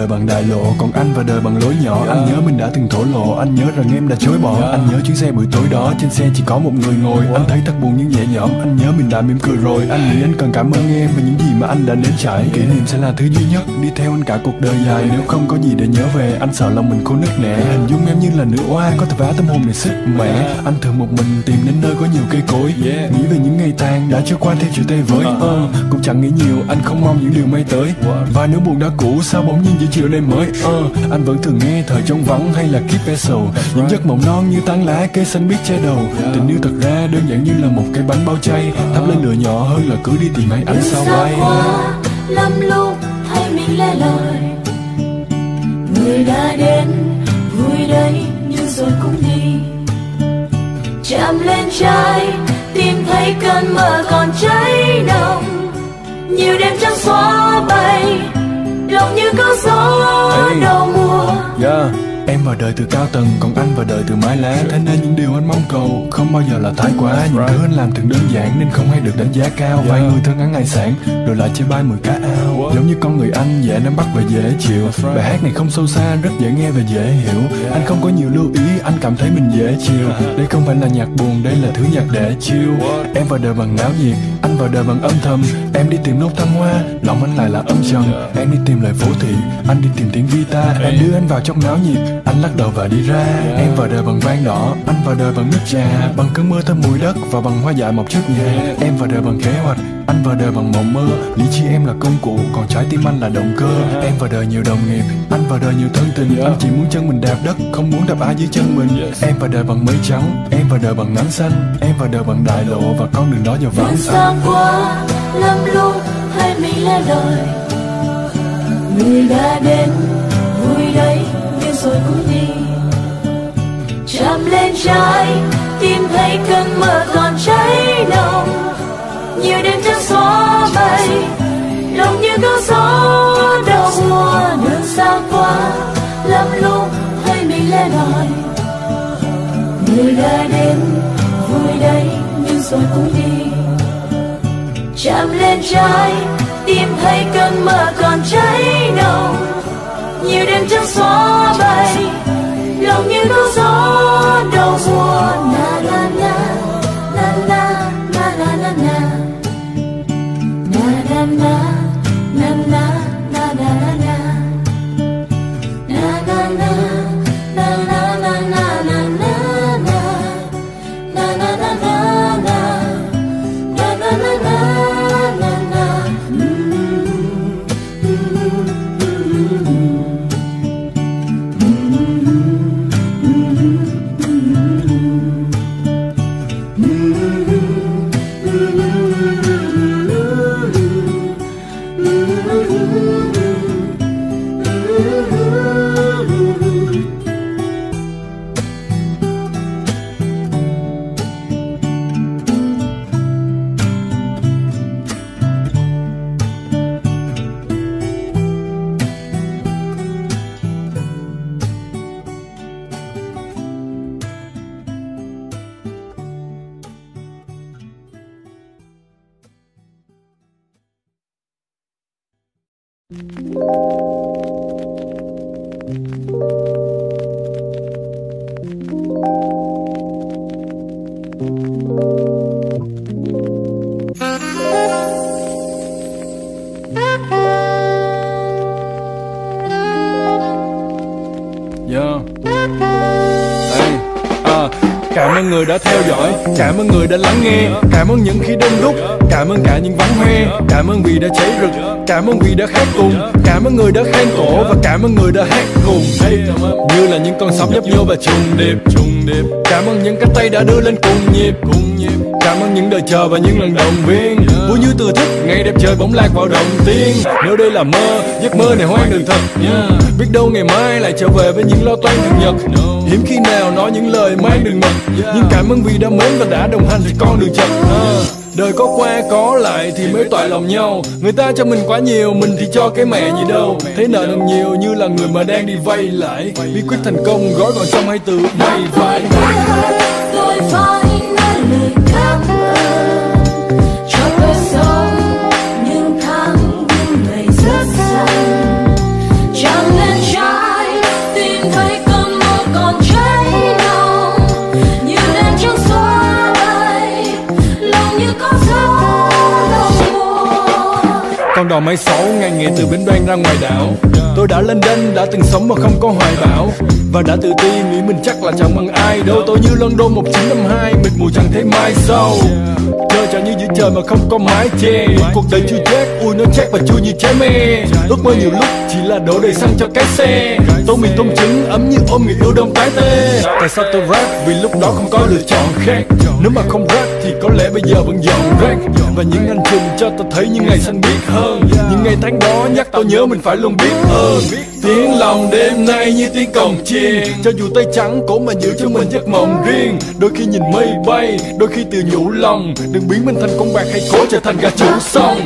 đời bằng đại lộ. Còn anh và đời bằng lối nhỏ. Anh nhớ mình đã từng thổ lộ. Anh nhớ rằng em đã chối bỏ. Anh nhớ chuyến xe buổi tối đó. Trên xe chỉ có một người ngồi. Anh thấy thật buồn nhưng nhẹ nhõm. Anh nhớ mình đã mỉm cười rồi. Anh nghĩ anh cần cảm ơn em Và những gì mà anh đã nếm trải. Kỷ niệm sẽ là thứ duy nhất. Đi theo anh cả cuộc đời dài. Nếu không có gì để nhớ về Anh sợ lòng mình khô nứt nẻ. Hình dung em như là nữ oa Có thể vá tâm hồn này sức mẻ. Anh thường một mình tìm đến nơi có nhiều cây cối. Nghĩ về những ngày tàn đã trôi qua theo chiều tây với Ờ, Cũng chẳng nghĩ nhiều. Anh không mong những điều may tới. Và nếu buồn đã cũ Sao bỗng nhiên giữa chiều nay mới Ờ, Anh vẫn thường nghe thời trống vắng hay là Keep It Soul Những giấc mộng non như tán lá cây xanh biết che đầu. Tình yêu thật ra đơn giản như là một cái bánh bao chay. Thắp lên lửa nhỏ hơn là cứ đi tìm hay ánh sao bay. lắm lúc thấy mình lẻ loi. Người đã đến vui đấy nhưng rồi cũng đi. Chạm lên trái tìm thấy cơn mơ còn cháy nồng. Nhiều đêm trắng xóa bay lòng như cơn gió Ê. đầu mùa. Yeah. Em vào đời từ cao tầng, còn anh vào đời từ mái lá. Thế nên những điều anh mong cầu không bao giờ là thái quá. Những thứ anh làm thường đơn giản nên không hay được đánh giá cao. Vài người thân ăn ngày sản, rồi lại chơi bay mười cá ao. Giống như con người anh dễ nắm bắt và dễ chịu. Bài hát này không sâu xa, rất dễ nghe và dễ hiểu. Anh không có nhiều lưu ý, anh cảm thấy mình dễ chịu. Đây không phải là nhạc buồn, đây là thứ nhạc để chill. Em vào đời bằng náo nhiệt, anh vào đời bằng âm thầm. Em đi tìm nốt thăng hoa, lòng anh lại là âm trầm. Em đi tìm lời phố thị, anh đi tìm tiếng guitar Em đưa anh vào trong náo nhiệt, anh lắc đầu và đi ra. Em vào đời bằng vang đỏ, anh vào đời bằng nước trà. Bằng cơn mưa thơm mùi đất và bằng hoa dại mọc trước nhà. Em vào đời bằng kế hoạch, anh vào đời bằng mộng mơ. Lý trí em là công cụ, còn trái tim anh là động cơ. Em vào đời nhiều đồng nghiệp, anh vào đời nhiều thân tình. Anh chỉ muốn chân mình đạp đất, không muốn đạp ai dưới chân mình. Em vào đời bằng mây trắng, em vào đời bằng nắng xanh. Em vào đời bằng đại lộ và con đường đó giờ vắng xa qua lắm lúc thấy mình lẻ loi. Người đã đến vui đấy nhưng rồi cũng đi. Chạm lên trái tìm thấy cơn mơ còn cháy nồng nhiều đêm trắng xóa bay, lòng như cơn gió đầu mùa đường xa qua, lắm lúc thấy mình lẻ loi. Người đã đến, vui đây, nhưng rồi cũng đi. Chạm lên trái tim thấy cơn mơ còn cháy nồng. Nhiều đêm trắng xóa bay, lòng như cơn gió đầu mùa ơn những khi đông đúc. Cảm ơn cả những vắng hoe. Cảm ơn vì đã cháy rực. Cảm ơn vì đã hát cùng. Cảm ơn người đã khen cổ Và cảm ơn người đã hát cùng. Như là những con sóng nhấp nhô và trùng điệp, trùng Cảm ơn những cánh tay đã đưa lên cùng nhịp cùng nhịp Cảm ơn những đời chờ và những lần động viên. Vui như từ thức Ngày đẹp trời bỗng lạc vào đồng tiên. Nếu đây là mơ Giấc mơ này hoang đường thật. Biết đâu ngày mai lại trở về với những lo toan thường nhật. Hiếm khi nào nói những lời mang đường mật. Nhưng cảm ơn vì đã mến và đã đồng hành thì con đường chật. Đời có qua có lại thì mới toại lòng nhau. Người ta cho mình quá nhiều, mình thì cho cái mẹ gì đâu. Thấy nợ nần nhiều như là người mà đang đi vay lại Bí quyết thành công gói gọn trong hai từ vay vãi tôi phải Con mấy sáu ngày nghỉ từ bến đoan ra ngoài đảo. Tôi đã lên đên, đã từng sống mà không có hoài bão. Và đã tự ti nghĩ mình chắc là chẳng bằng ai. Đâu Tôi như London 1952, mịt mù chẳng thấy mai sau. Chơi chẳng như giữa trời mà không có mái che. Cuộc đời chưa chết, ui nó chết và chua như trái me Ước mơ nhiều lúc chỉ là đổ đầy xăng cho cái xe. Tô mì tôm trứng ấm như ôm người yêu đông tái tê. Tại sao tôi rap? Vì lúc đó không có lựa chọn khác. Nếu mà không rap thì có lẽ bây giờ vẫn dọn rác Và những anh chùm cho tôi thấy những ngày xanh biết hơn. Những ngày tháng đó nhắc tao nhớ mình phải luôn biết ơn. Tiếng lòng đêm nay như tiếng cồng chiên Cho dù tay trắng cổ mà giữ cho mình giấc mộng riêng. Đôi khi nhìn mây bay, đôi khi tự nhủ lòng. Đừng biến mình thành con bạc hay cố trở thành gà chủ xong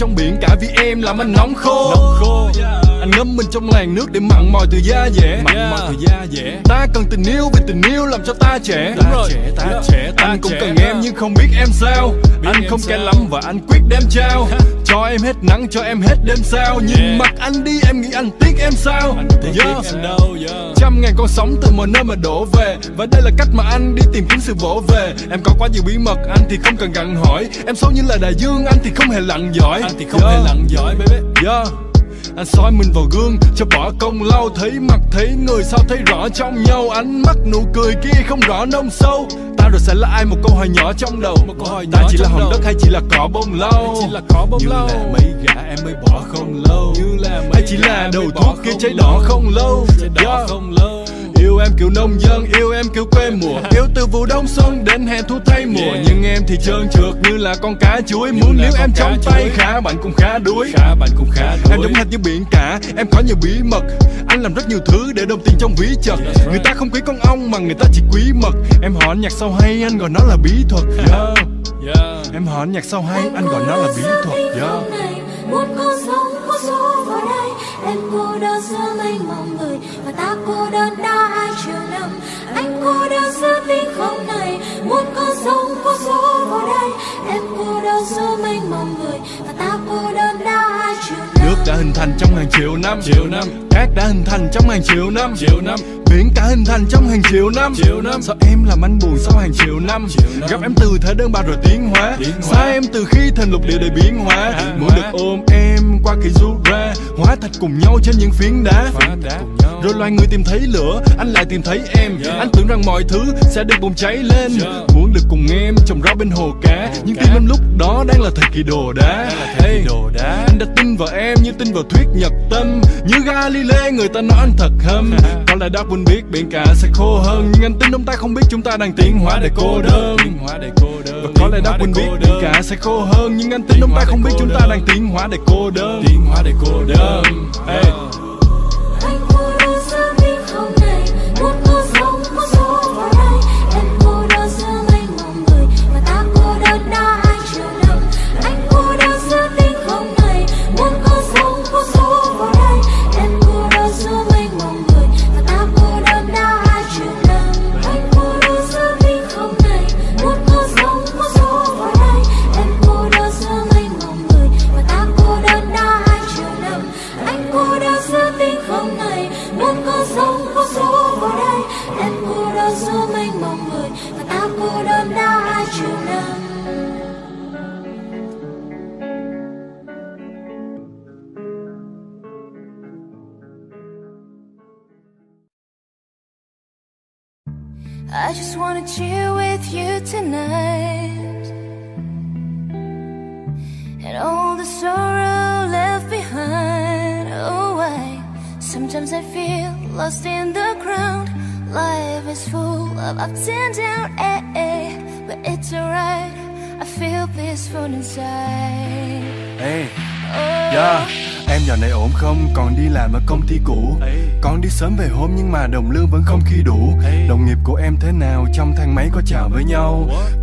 trong biển cả vì em làm anh nóng khô anh ngâm mình trong làn nước để mặn mòi từ da dẻ mặn mòi từ da dẻ ta cần tình yêu vì tình yêu làm cho ta trẻ Đúng rồi. trẻ ta Yeah. trẻ ta Anh cũng trẻ cần ta. em nhưng không biết em sao anh em không sao. lắm và anh quyết đem trao cho em hết nắng cho em hết đêm sao nhìn Yeah. mặt anh đi em nghĩ anh tiếc em sao Anh không Yeah. biết em đâu yeah. Trăm ngàn con sóng từ mọi nơi mà đổ về. Và đây là cách mà anh đi tìm kiếm sự vỗ về. Em có quá nhiều bí mật, anh thì không cần gặng hỏi. Em sâu như là đại dương, anh thì không hề lặn giỏi. Anh thì không Yeah. hề lặn giỏi baby. Yeah. Anh soi mình vào gương cho bỏ công lau Thấy mặt thấy người sao thấy rõ trong nhau. Ánh mắt nụ cười kia không rõ nông sâu rồi sẽ là ai? Một câu hỏi nhỏ trong đầu. Một câu hỏi Ta chỉ là hòn đất hay chỉ là cỏ bông lau chỉ là cỏ bông Như lau. là mấy gã em mới bỏ không lâu. Như là mấy Hay chỉ là đầu thuốc kia cháy đỏ không lâu? Trái đỏ không lâu Yêu em kiểu nông dân, yêu em kiểu quê mùa. Yêu từ vụ đông xuân đến hè thu thay mùa. Yeah. Nhưng em thì trơn trượt như là con cá chuối. Muốn con em trong tay khá bạn cũng khá đuối. Khá bạn cũng khá đuối. Em giống hệt như biển cả, em có nhiều bí mật. Anh làm rất nhiều thứ để đồng tiền trong ví chật. Người ta không quý con ong mà người ta chỉ quý mật. Em hỏi nhạc sao hay, anh gọi nó là bí thuật. Yeah. yeah. Em hỏi nhạc sao hay, anh gọi nó là bí thuật. Yeah. này muốn có số vào đây em cô đơn giữa mênh mông người và ta cô đơn đã hai triệu năm anh cô đơn giữa tiếng không này muốn con sống có số vào đây em cô đơn giữa mênh mông người. Và ta cô đơn đã hai triệu năm. Nước đã hình thành trong hàng triệu năm. Triệu năm. Cát đã hình thành trong hàng triệu năm. Triệu năm. Biển cả hình thành trong hàng triệu năm. Triệu năm. Sao em làm anh buồn sau hàng triệu năm. Triệu năm. Gặp em từ thế đơn bạc rồi tiến hóa. Tiến hóa. Xa em từ khi thành lục địa để biến hóa. Muốn được ôm em qua kỳ du ra. Hóa thạch cùng nhau trên những phiến đá. Đá. Rồi loài người tìm thấy lửa. Anh lại tìm thấy em. Yeah. Anh tưởng rằng mọi thứ sẽ được bùng cháy lên. Yeah. Muốn được cùng em trồng rau bên hồ cá. Nhưng tim em lúc đó đang là thời kỳ đồ đá. Hey. đồ đá. Anh đã tin vào em như tin vào thuyết nhật tâm. Như Galilei người ta nói anh thật hâm. Có lẽ Darwin biết biển cả sẽ khô hơn. Nhưng anh tin ông ta không biết chúng ta đang tiến hóa để cô đơn. Tiến hóa để cô đơn. Và có lẽ Darwin biết biển cả sẽ khô hơn. Nhưng anh tin ông ta không biết chúng ta đang tiến hóa để cô đơn. Tiến hóa để cô đơn. Hey.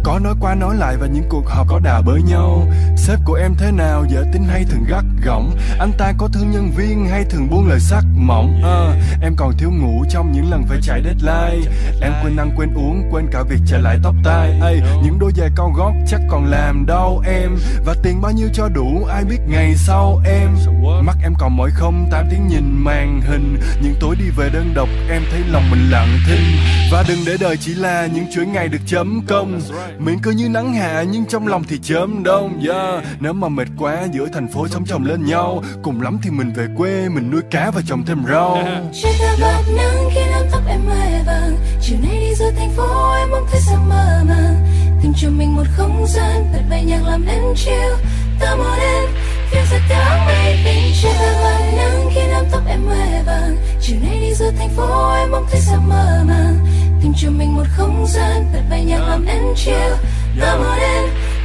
Có nói qua nói lại và những cuộc họp có đà bới nhau. Sếp của em thế nào? Dễ tính hay thường gắt? Gỏng. Anh ta có thương nhân viên hay thường buông lời sắc mỏng? À, Em còn thiếu ngủ trong những lần phải chạy deadline. Em quên ăn quên uống quên cả việc trả lại tóc tai. Ê, Những đôi giày cao gót chắc còn làm đau em. Và tiền bao nhiêu cho đủ ai biết ngày sau em. Mắt em còn mỏi không tám tiếng nhìn màn hình. Những tối đi về đơn độc em thấy lòng mình lặng thinh. Và đừng để đời chỉ là những chuỗi ngày được chấm công. Miệng cứ như nắng hạ nhưng trong lòng thì chớm đông. Yeah. Nếu mà mệt quá giữa thành phố sống chồng lên nhau. Cùng lắm thì mình về quê, mình nuôi cá và trồng thêm rau. Trên ta bạc nắng khi nắng tóc em hoe vàng. Chiều nay đi giữa thành phố, em mong thấy sao mơ màng Tìm cho mình một không gian bật bay nhạc làm em chiều Ta muốn em phiêu giật tháng mây. Bình Trên ta bạc nắng khi nắm tóc em hoe vàng. Chiều nay đi giữa thành phố, em mong thấy sao mơ màng tìm cho mình một không gian bật bay nhạc làm em chill. Ta muốn em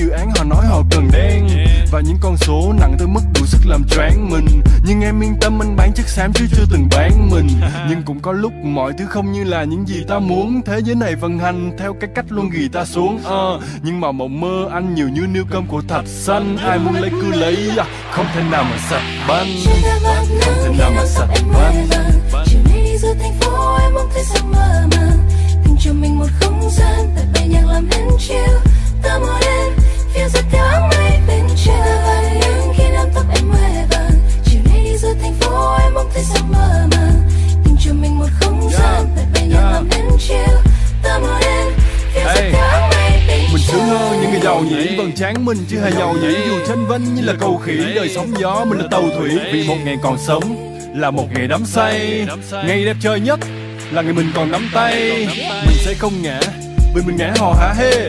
dự án họ nói họ cần đen. Và những con số nặng tới mức đủ sức làm choáng mình. Nhưng em yên tâm anh bán chất xám chứ chưa từng bán mình. Nhưng cũng có lúc mọi thứ không như là những gì ta muốn. Thế giới này vận hành theo cái cách luôn ghi ta xuống. Ờ, Nhưng mà mộng mơ anh nhiều như niêu cơm của thạch xanh. Ai muốn lấy cứ lấy, à, không thể nào mà sạch banh. Không thể nào mà sạch em banh. chiều nay đi giữa thành phố em bỗng thấy sao mơ màng. Tìm cho mình một không gian bật bài nhạc làm em chill. Ta một đêm phiêu giật theo áng mây bên trên ta ngọt ngào khi nắng tóc em mây vàng chiều nay đi giữa thành phố em bỗng thấy sao mơ màng tìm cho mình một không gian bật bài nhạc làm em chill ta một đêm phiêu giật Hey. theo áng mây bên Mình trên sướng hơn những người giàu nhỉ? Vầng trán mình chứ hề giàu nhỉ? Dù tranh vinh như là cầu khỉ Đời sóng gió mình là tàu thủy. Vì một ngày còn sống là một ngày đắm say. Ngày đẹp trời nhất là ngày mình còn nắm tay. Mình sẽ không ngã Vì mình ngã hò hả hê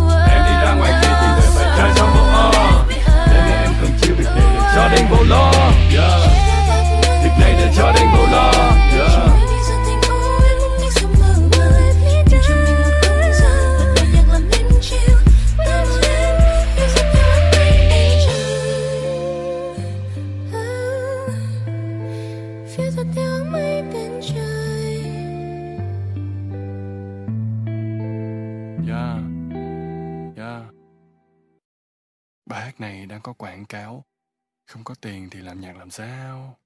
trai trong vô o Đêm nay em không chịu việc này để cho đến vô lo yeah. Việc này để cho đến vô lo đang có quảng cáo. Không có tiền thì làm nhạc làm sao?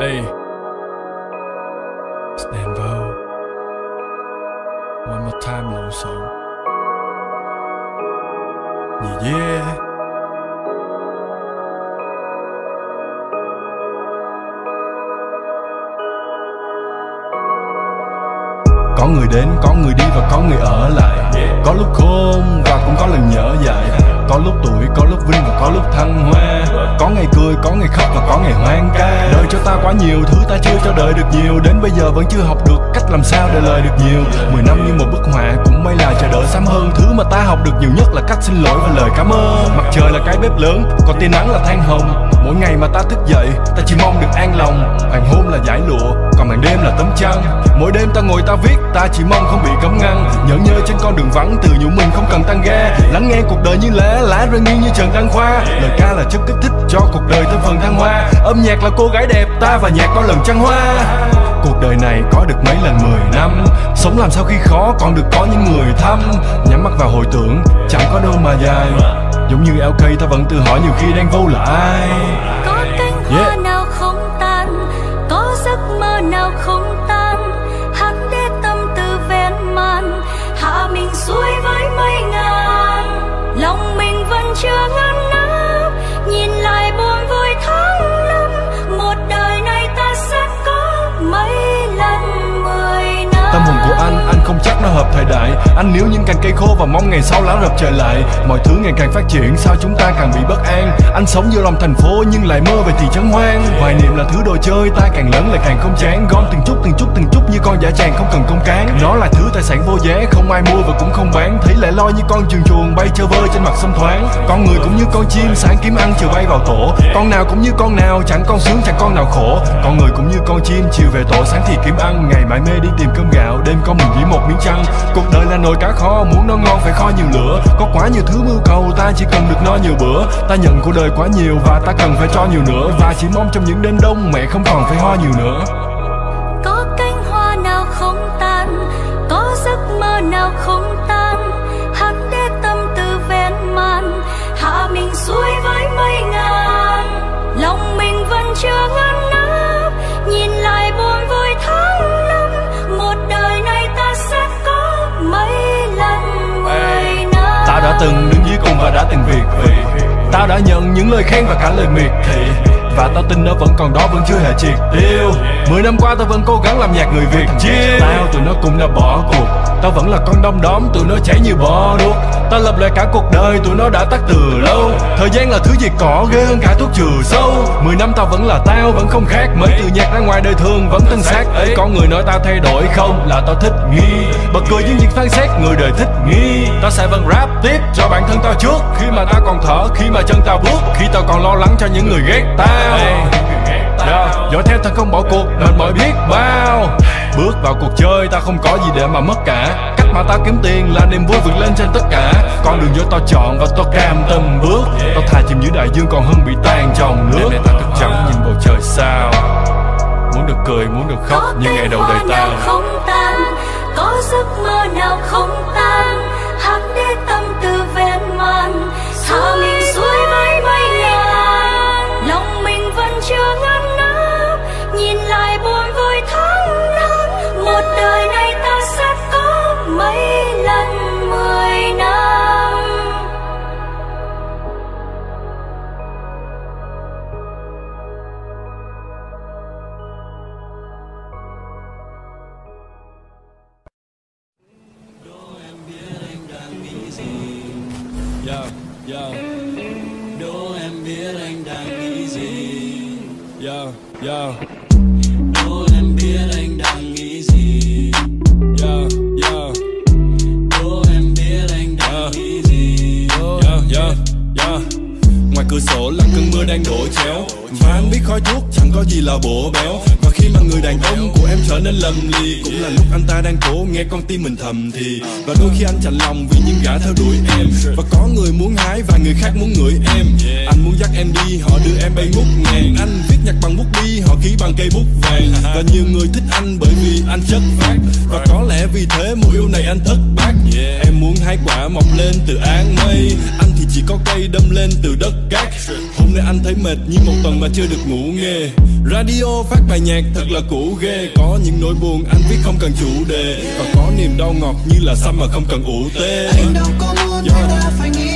Hey, Stand vào One more time lộn xộn. Yeah yeah. Có người đến, có người đi và có người ở lại. Có lúc khôn và cũng có lần nhớ dại. Có lúc tuổi, có lúc vinh và có lúc thăng hoa. Có ngày cười, có ngày khóc và có ngày hoang ca. Đời cho ta quá nhiều thứ ta chưa cho đời được nhiều. Đến bây giờ vẫn chưa học được cách làm sao để lời được nhiều. Mười năm như một bức họa cũng may là chờ đợi sớm hơn. Thứ mà ta học được nhiều nhất là cách xin lỗi và lời cảm ơn. Mặt trời là cái bếp lớn, còn tia nắng là than hồng. Mỗi ngày mà ta thức dậy, ta chỉ mong được an lòng. Hoàng hôn là giải lụa, còn màn đêm là tấm trăng Mỗi đêm ta ngồi ta viết, ta chỉ mong không bị cấm ngăn. Nhớ nhơ trên con đường vắng, từ nhũ mình không cần tăng ga Lắng nghe cuộc đời như lá, lá rơi nghiêng như trần đăng khoa. Lời ca là chất kích thích cho cuộc đời thêm phần thăng hoa. Âm nhạc là cô gái đẹp, ta và nhạc có lần trăng hoa. Cuộc đời này có được mấy lần 10 năm? Sống làm sao khi khó còn được có những người thăm. Nhắm mắt vào hồi tưởng chẳng có đâu mà dài. Giống như LK ta vẫn tự hỏi nhiều khi đang vô là ai Có cánh hoa Yeah. nào không tan? Có giấc mơ nào không tan? Hắn để tâm tư ven man Hạ mình xuôi với mây ngàn. Lòng mình vẫn chưa ngăn nó hợp thời đại. Anh níu những cành cây khô và mong ngày sau lá rập trời lại. Mọi thứ ngày càng phát triển, sao chúng ta càng bị bất an? Anh sống giữa lòng thành phố nhưng lại mơ về thị trấn hoang. Hoài niệm là thứ đồ chơi, ta càng lớn lại càng không chán. Gom từng chút từng chút từng chút như con giả tràng không cần công cán. Nó là thứ tài sản vô giá, không ai mua và cũng không bán. Thấy lại lo như con trường chuồng bay chơi vơi trên mặt sông thoáng. Con người cũng như con chim, sáng kiếm ăn chiều bay vào tổ. Con nào cũng như con nào, chẳng con sướng, chẳng con nào khổ. Con người cũng như con chim, chiều về tổ, sáng thì kiếm ăn. Ngày mãi mê đi tìm cơm gạo, đêm con mình chỉ một miếng chăn Cuộc đời là nồi cá kho, muốn nó ngon phải kho nhiều lửa. Có quá nhiều thứ mưu cầu, ta chỉ cần được no nhiều bữa. Ta nhận cuộc đời quá nhiều và ta cần phải cho nhiều nữa. Và chỉ mong trong những đêm đông, mẹ không còn phải ho nhiều nữa. Có cánh hoa nào không tan? Có giấc mơ nào không tan? Hắn để tâm tư ven man hạ mình xuôi với mây ngàn. Lòng mình vẫn chưa ngăn từng đứng dưới cùng và đã từng việc vì Tao đã nhận những lời khen và cả lời miệt thị. Và tao tin nó vẫn còn đó, vẫn chưa hề triệt tiêu. Mười năm qua tao vẫn cố gắng làm nhạc người Việt chiêu Tao tụi nó cũng đã bỏ cuộc. Tao vẫn là con đom đóm, tụi nó chảy như bò đuốc. Tao lập lại cả cuộc đời, tụi nó đã tắt từ lâu. Thời gian là thứ gì cỏ ghê hơn cả thuốc trừ sâu. Mười năm tao vẫn là tao, vẫn không khác. Mấy từ nhạc ra ngoài đời thường vẫn tân xác ấy. Có người nói tao thay đổi không, là tao thích nghi. Bật cười những việc phán xét, người đời thích nghi. Tao sẽ vẫn rap tiếp cho bản thân tao trước. Khi mà tao còn thở, khi mà chân tao bước Khi tao còn lo lắng cho những người ghét tao. Yeah. Dõi theo thật không bỏ cuộc Mệt mỏi biết. Bao Bước vào cuộc chơi ta không có gì để mà mất cả. Cách mà tao kiếm tiền là niềm vui vượt lên trên tất cả. Con đường do tao chọn và tao cam tâm bước. Tao thà chìm dưới đại dương còn hơn bị tan trong nước. Đêm nay tao thức trắng nhìn bầu trời sao? Muốn được cười muốn được khóc như ngày đầu đời nào tao không tan? Có giấc mơ nào không tan? Hắn để tâm tư ven man hạ nhạc thật là cũ ghê Có những nỗi buồn anh viết không cần chủ đề Và có niềm đau ngọt như là xăm mà không cần ủ tê anh đâu có muốn yeah. ta phải nghĩ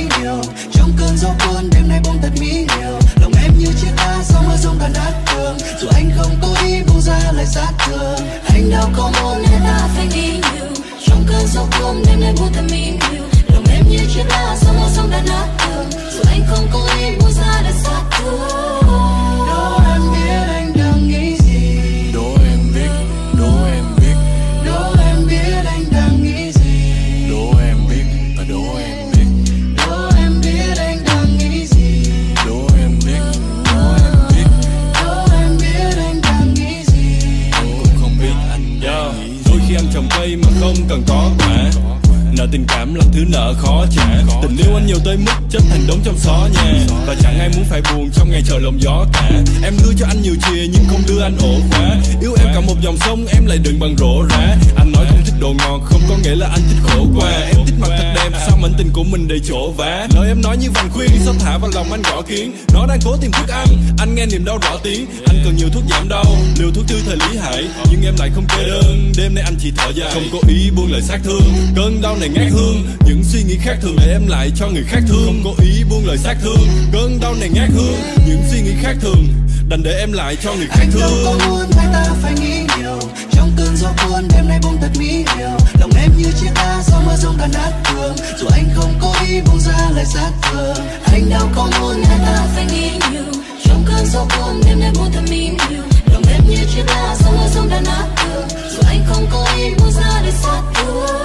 Không có ý buông lời sát thương. Cơn đau này ngát hương. Những suy nghĩ khác thường để em lại cho người khác thương. Không có ý buông lời sát thương. Cơn đau này ngát hương. Những suy nghĩ khác thường đành để em lại cho người khác Anh đâu có thương muốn người ta phải nghĩ nhiều. Trong cơn gió cuốn đêm nay bông thật mỹ miều Lòng em như chiếc lá sau mưa sông đàn hát thương dù anh không cố ý buông ra lời sát thương. Anh đâu có muốn người ta phải nghĩ nhiều. Trong cơn gió cuốn đêm nay buồn thầm im nhiều lòng em như chiếc lá sông ở sông đàn hát thương không cố ý buông ra lời sát thương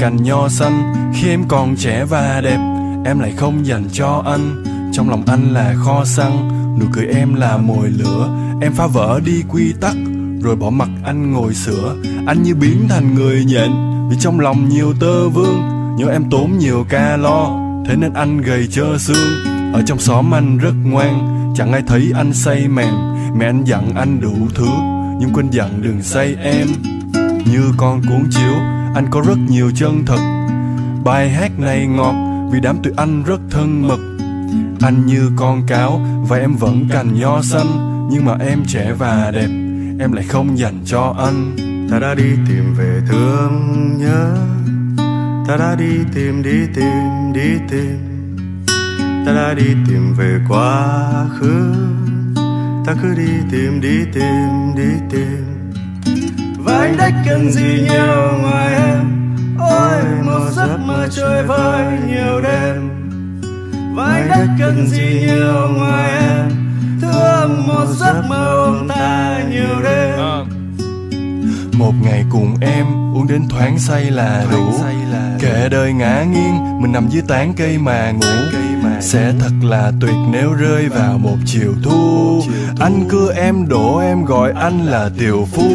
cành nho xanh Khi em còn trẻ và đẹp, em lại không dành cho anh. Trong lòng anh là kho xăng, nụ cười em là mồi lửa. Em phá vỡ đi quy tắc, rồi bỏ mặt anh ngồi sửa. Anh như biến thành người nhện, vì trong lòng nhiều tơ vương Nhớ em tốn nhiều ca lo, thế nên anh gầy trơ xương Ở trong xóm anh rất ngoan, chẳng ai thấy anh say mềm Mẹ anh dặn anh đủ thứ, nhưng quên dặn đừng say em như con cuốn chiếu anh có rất nhiều chân thật. Bài hát này ngọt vì đám tụi anh rất thân mật. Anh như con cáo và em vẫn cành nho xanh. Nhưng mà em trẻ và đẹp, em lại không dành cho anh. Ta đã đi tìm về thương nhớ. Ta đã đi tìm đi tìm đi tìm. Ta đã đi tìm về quá khứ. Ta cứ đi tìm đi tìm đi tìm. Và anh đã cần gì nhiều ngoài em. Ôi một giấc mơ chơi vơi nhiều đêm. Và anh đã cần gì nhiều ngoài em. Thương một giấc mơ ôm ta nhiều đêm. Một ngày cùng em uống đến thoáng say là đủ. Kệ đời ngã nghiêng mình nằm dưới tán cây mà ngủ sẽ thật là tuyệt nếu rơi vào một chiều thu. Anh cưa em đổ em gọi anh là tiểu phu.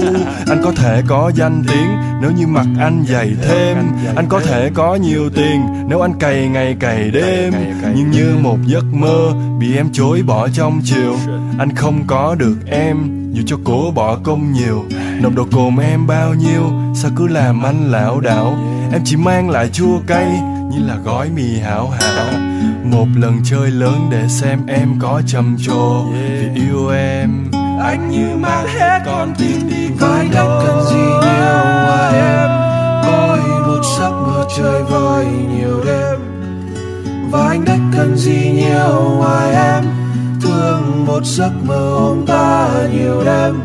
Anh có thể có danh tiếng nếu như mặt anh dày thêm. Anh có thể có nhiều tiền nếu anh cày ngày cày đêm. Nhưng như một giấc mơ bị em chối bỏ trong chiều, anh không có được em, dù cho cố bỏ công nhiều. Nồng độ cồn em bao nhiêu, sao cứ làm anh lão đảo? Em chỉ mang lại chua cay như là gói mì hảo hảo. Một lần chơi lớn để xem em có trầm trồ vì yêu em anh như mang hết con tim đi anh đã cần gì nhiều ngoài em ôi một giấc mơ chơi vơi nhiều đêm và anh đã cần gì nhiều ngoài em? Thương một giấc mơ ôm ta nhiều đêm.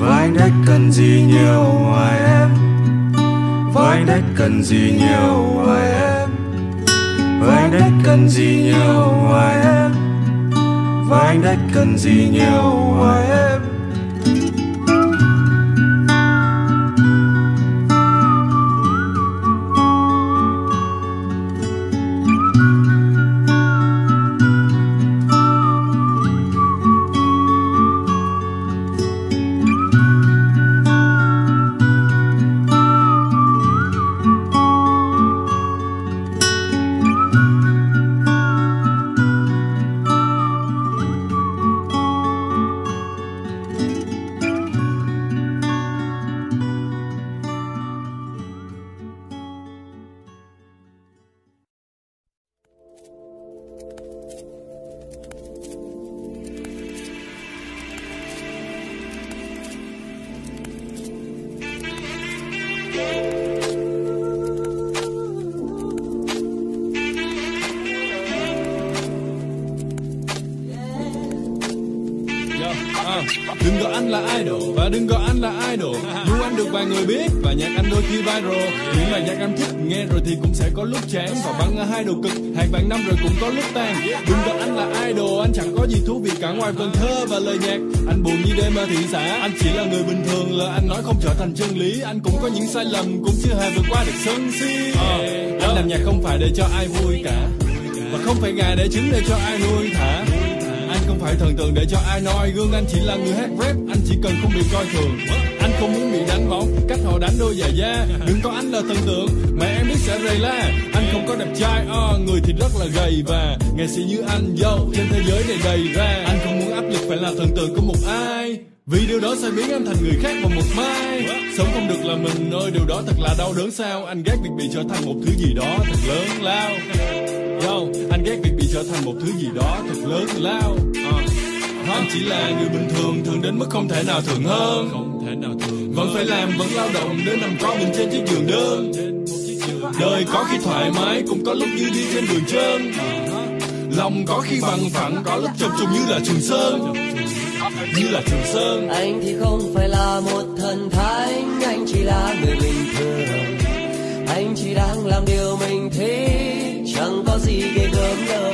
Và anh đã cần gì nhiều ngoài em với anh đã cần gì nhiều ngoài em. Với anh đã cần gì nhiều ngoài em. Với anh đã cần gì nhiều ngoài em. Có những sai lầm cũng chưa hề vượt qua được sân si. À, anh làm nhạc không phải để cho ai vui cả và không phải gà để trứng để cho ai nuôi thả. Anh không phải thần tượng để cho ai nói gương anh chỉ là người hát rap anh chỉ cần không bị coi thường. Anh không muốn bị đánh bóng cách họ đánh đôi giày da. Đừng có anh là thần tượng mà em biết sẽ rầy la. Anh không có đẹp trai uh, người thì rất là gầy và nghệ sĩ như anh dâu trên thế giới này đầy ra. Anh không muốn áp lực phải là thần tượng của một ai vì điều đó sẽ biến em thành người khác vào một mai Sống không được là mình ơi Điều đó thật là đau đớn sao? Anh ghét việc bị trở thành một thứ gì đó thật lớn lao. Yo, anh ghét việc bị trở thành một thứ gì đó thật lớn lao. À. Anh chỉ là người bình thường Thường đến mức không thể nào thường hơn. Không thể nào thường Vẫn phải làm, vẫn lao động Để nằm có mình trên chiếc giường đơn. Đời có khi thoải mái Cũng có lúc như đi trên đường trơn Lòng có khi bằng phẳng, Có lúc chập trùng như là trường sơn. Như là trường sơn. Anh thì không phải là một thần thánh anh chỉ là người bình thường. Anh chỉ đang làm điều mình thích, chẳng có gì ghê gớm đâu.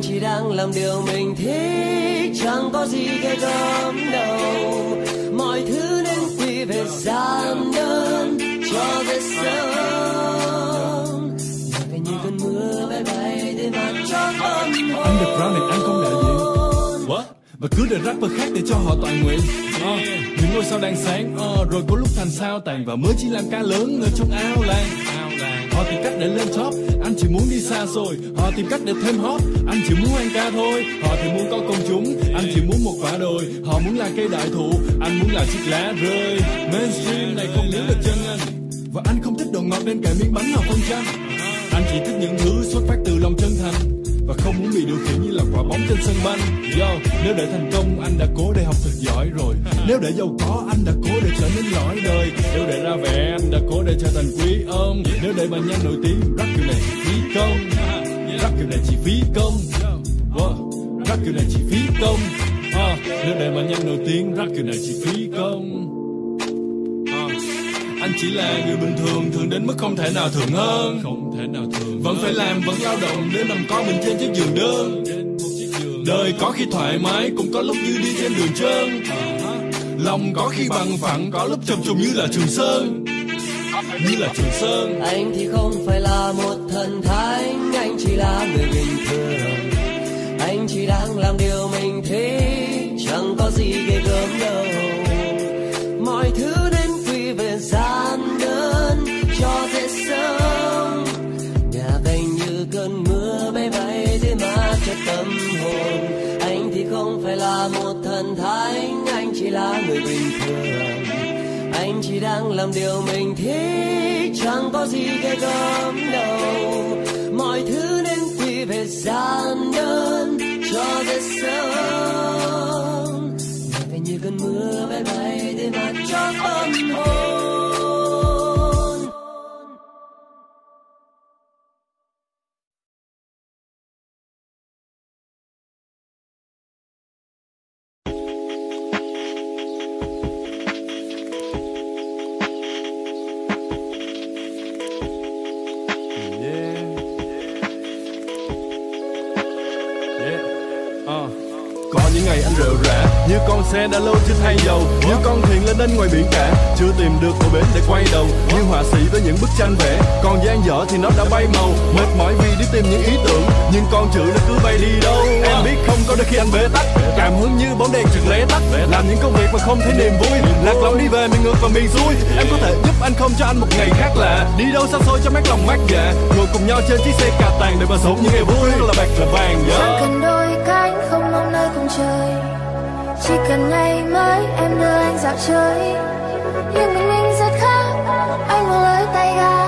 Anh chỉ đang làm điều mình thích. Chẳng có gì ghê gớm đâu. Mọi thứ nên quy về gian đơn cho dễ sớm nhà về như cơn mưa bay bay đến mặt cho tâm hồn. Anh được rap này anh không đại diện What? Và cứ để rapper khác để cho họ toàn nguyện. Uh, Những ngôi sao đang sáng. Uh, Rồi có lúc thành sao tàn Và mới chỉ làm ca lớn ở trong ao làng Họ tìm cách để lên top. Anh chỉ muốn đi xa rồi. Họ tìm cách để thêm hot. Anh chỉ muốn ăn ca thôi. Họ thì muốn có công chúng. Anh chỉ muốn một quả đồi. Họ muốn là cây đại thụ. Anh muốn là chiếc lá rơi. Mainstream này không níu được chân anh. Và anh không thích đồ ngọt nên cả miếng bánh nào không chăng Anh chỉ thích những thứ xuất phát từ lòng chân thành và không muốn bị điều khiển như là quả bóng trên sân banh. Yo, nếu để thành công anh đã cố để học thật giỏi rồi. Nếu để giàu có anh đã cố để trở nên lõi đời. Nếu để ra vẻ anh đã cố để trở thành quý ông. Nếu để bệnh nhân nổi tiếng rap kiểu này chỉ phí công. Rap kiểu này chỉ phí công. Wow. Rap kiểu này chỉ phí công. À, Nếu để bệnh nhân nổi tiếng rap kiểu này chỉ phí công anh chỉ là người bình thường thường đến mức không thể nào thường hơn. Không thể nào thường vẫn phải làm vẫn lao động để nằm có mình trên chiếc giường đơn. Đời có khi thoải mái cũng có lúc như đi trên đường trơn. Lòng có khi bằng phẳng có lúc chập trùng như là trường sơn. Như là trường sơn. Anh thì không phải là một thần thánh anh chỉ là người bình thường. Anh chỉ đang làm điều mình thích chẳng có gì ghê gớm đâu. Mọi thứ bình thường. Anh chỉ đang làm điều mình thích, chẳng có gì ghê gớm đâu. Mọi thứ nên quy về gian đơn cho dễ sống như cơn mưa bay bay đến mặt cho tâm hồn. Những ngày anh rệu rã. Như con xe đã lâu chưa thay dầu, Như con thuyền lên đến ngoài biển cả. Chưa tìm được bờ bến để quay đầu, Như họa sĩ với những bức tranh vẽ. Còn gian dở thì nó đã bay màu, Mệt mỏi vì đi tìm những ý tưởng. Nhưng con chữ nó cứ bay đi đâu. Em biết không có đôi khi anh bế tắc. Cảm hứng như bóng đèn trực lé tắt. Làm những công việc mà không thấy niềm vui. Lạc lõng đi về miền ngược và miền xuôi. Em có thể giúp anh không cho anh một ngày khác lạ. Đi đâu xa xôi cho mát lòng mát dạ. Ngồi cùng nhau trên chiếc xe cà tàng Để mà sống những ngày vui. Là bạc là vàng dạ. yeah trời. Chỉ cần ngày mới em đưa anh dạo chơi. Nhưng mình mình rất khác, Anh một lời tay ga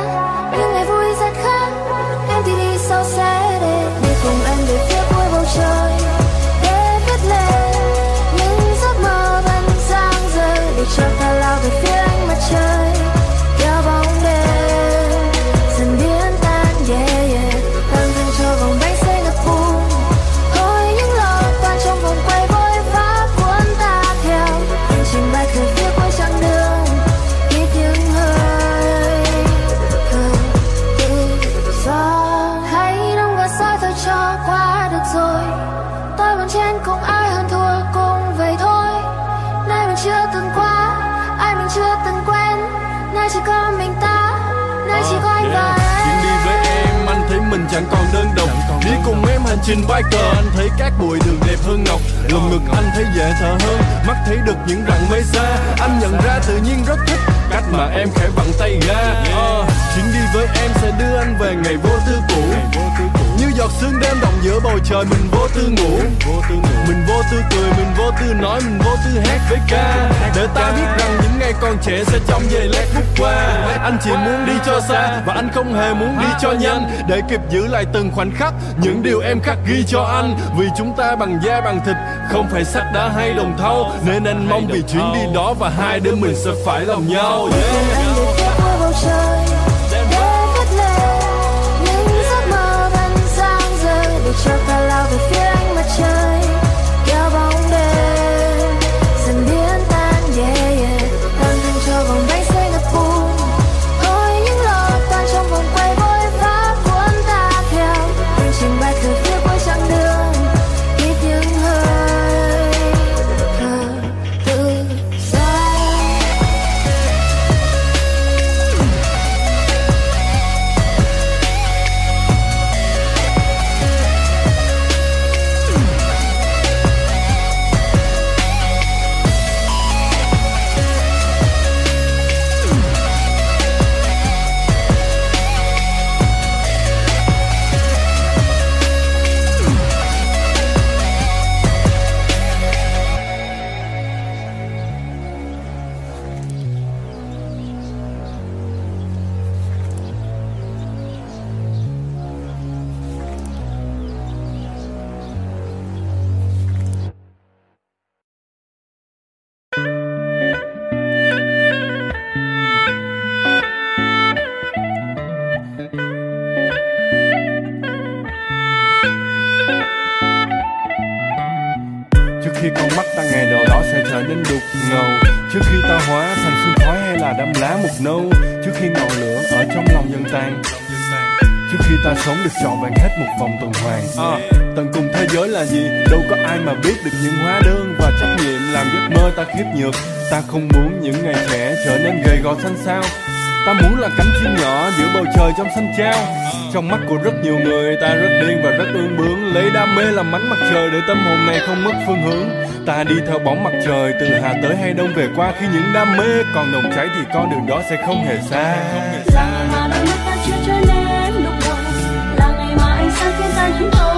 chẳng còn đơn độc. Đi cùng em hành trình vai cờ anh thấy các bụi đường đẹp hơn ngọc. Lồng ngực anh thấy dễ thở hơn Mắt thấy được những rặng mây xa. Anh nhận ra tự nhiên rất thích Cách mà em khẽ vặn tay ga. Ờ, Chuyến đi với em sẽ đưa anh về ngày vô tư cũ giọt sương đêm động giữa bầu trời. Mình vô tư ngủ. Mình vô tư cười, mình vô tư nói, mình vô tư hát với ca. Để ta biết rằng những ngày còn trẻ sẽ trong giây lát phút qua. Anh chỉ muốn đi cho xa và anh không hề muốn đi cho nhanh. Để kịp giữ lại từng khoảnh khắc Những điều em khắc ghi cho anh. Vì chúng ta bằng da bằng thịt Không phải sắt đá hay đồng thau. Nên anh mong vì chuyến đi đó và hai đứa mình sẽ phải lòng nhau. Yeah. Rơi cho ta lao về phía ánh mặt trời. Sống được trọn vẹn hết một vòng tuần hoàn. À, Tận cùng thế giới là gì? Đâu có ai mà biết được những hóa đơn và trách nhiệm làm giấc mơ ta khiếp nhược. Ta không muốn những ngày trẻ trở nên gầy gò xanh xao. Ta muốn là cánh chim nhỏ giữa bầu trời trong xanh trao Trong mắt của rất nhiều người ta rất điên và rất ương bướng. Lấy đam mê làm ánh mặt trời để tâm hồn này không mất phương hướng. Ta đi theo bóng mặt trời từ Hà tới hay Đông về qua. Khi những đam mê còn nồng cháy thì con đường đó sẽ không hề xa ánh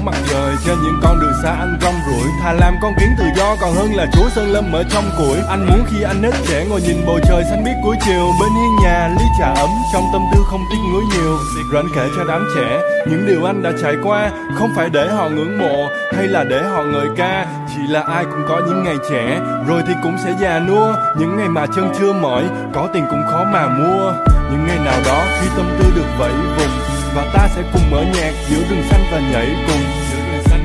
bóng mặt trời trên những con đường xa anh rong ruổi. Thà làm con kiến tự do còn hơn là chúa sơn lâm ở trong củi. Anh muốn khi anh nết trẻ ngồi nhìn bầu trời xanh biếc cuối chiều. Bên hiên nhà ly trà ấm, trong tâm tư không tiếc nuối nhiều. Rồi anh kể cho đám trẻ những điều anh đã trải qua. Không phải để họ ngưỡng mộ hay là để họ ngợi ca. Chỉ là ai cũng có những ngày trẻ, rồi thì cũng sẽ già nua. Những ngày mà chân chưa mỏi, có tiền cũng khó mà mua. Những ngày nào đó khi tâm tư được vẫy vùng và ta sẽ cùng mở nhạc giữa rừng xanh và nhảy cùng.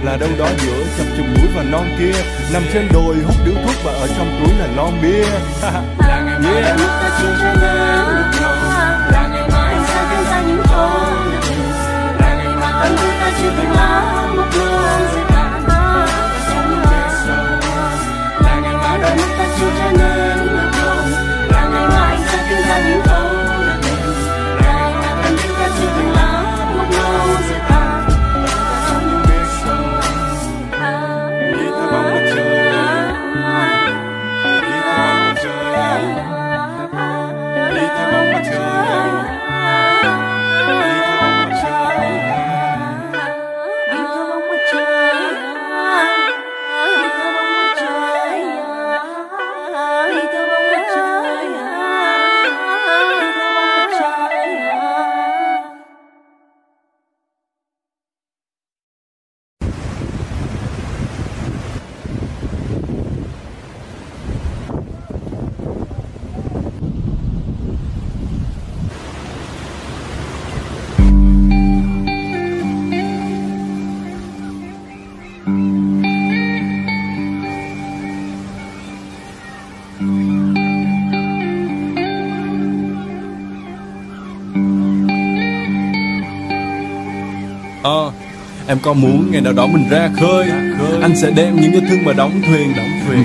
Là đâu đó giữa chập chùng núi và non kia, nằm trên đồi hút điếu thuốc và ở trong túi là lon bia. Là ngày mai đôi mắt ta chưa trở nên lúc đầu là ngày mai sẽ sáng khiến những thấu là ngày mà tâm tư ta chưa thành lá một nâu sẽ tàn ta vào trong là ngày mai đôi mắt ta chưa trở nên em có muốn ngày nào đó mình ra khơi. Anh sẽ đem những yêu thương mà đóng thuyền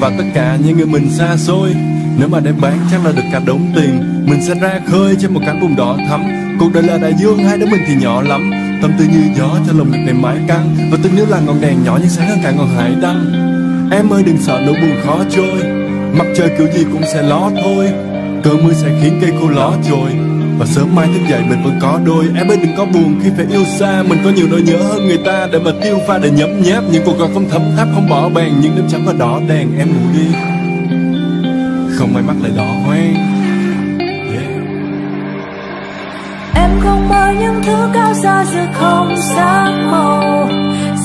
Và tất cả những người mình xa xôi. Nếu mà đem bán chắc là được cả đống tiền. Mình sẽ ra khơi trên một cánh vùng đỏ thắm. Cuộc đời là đại dương, hai đứa mình thì nhỏ lắm. Tâm tư như gió cho lòng ngực này mãi căng. Và tình yêu là ngọn đèn nhỏ nhưng sáng hơn cả ngọn hải đăng. Em ơi đừng sợ nỗi buồn khó trôi. Mặt trời kiểu gì cũng sẽ ló thôi. Cơn mưa sẽ khiến cây khô ló trôi và sớm mai thức dậy mình vẫn có đôi, Em ơi đừng có buồn. Khi phải yêu xa, Mình có nhiều nỗi nhớ hơn người ta. Để mà tiêu pha, để nhấm nháp Những cuộc gọi không thấm tháp, không bỏ bàn. Những đêm trắng và đỏ đèn, em ngủ đi. Không may mắt lại đỏ hoang Em không mơ những thứ cao xa giữa không sắc màu.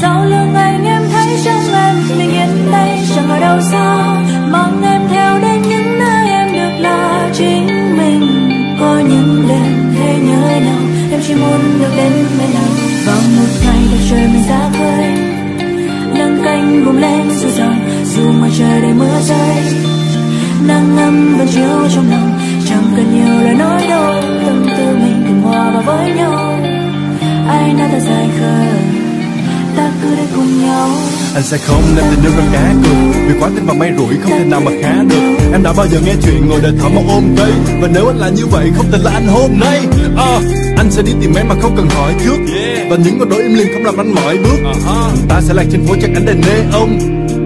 Sau lưng anh em thấy trong em, Mình yên đây chẳng ở đâu xa. Mang em theo đến những nơi em được là chính mình. Có những đêm thế nhớ nhau, Em chỉ muốn được đến bên nhau. Vào một ngày đẹp trời mình ra khơi Nâng cánh bùng lên dù dòng Dù ngoài trời đầy mưa rơi. Nắng ấm vẫn chiếu trong lòng, Chẳng cần nhiều lời nói đâu, Tâm tư mình cùng hòa vào với nhau. Ai nói ta dài khờ, Ta cứ để cùng nhau. Anh sẽ không đem tình yêu ra cá cược Vì quá tin vào may rủi không thể nào mà khá được. Em đã bao giờ nghe chuyện ngồi đợi thỏ mà ôm cây? Và nếu anh là như vậy không thể là anh hôm nay. Ờ, Anh sẽ đi tìm em mà không cần hỏi trước Và những con đôi im lìm không làm anh mỏi bước. Ta sẽ lạc trên phố chắc ánh đèn neon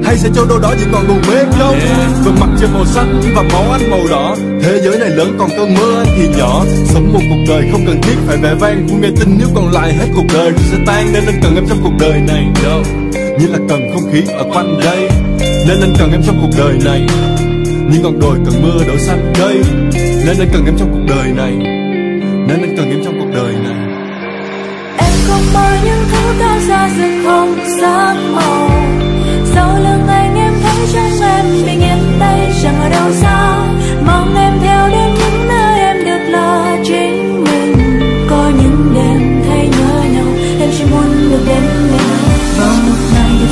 hay sẽ cho đâu đó chỉ còn buồn bê không Và mặt trời màu xanh và máu anh màu đỏ. Thế giới này lớn còn cơn mơ anh thì nhỏ. Sống một cuộc đời không cần thiết phải vẻ vang Của ngày tình. Nếu còn lại hết cuộc đời rồi sẽ tan Nên anh cần em trong cuộc đời này đâu như là cần không khí ở quanh đây Nên anh cần em trong cuộc đời này. Như ngọn đồi cần mưa đổ xanh cây Nên anh cần em trong cuộc đời này. Nên anh cần em trong cuộc đời này. Em không mơ những thứ cao xa rừng không sắc màu Sau lưng anh em thấy trong em Bình yên đây chẳng ở đâu xa. Mong em theo đến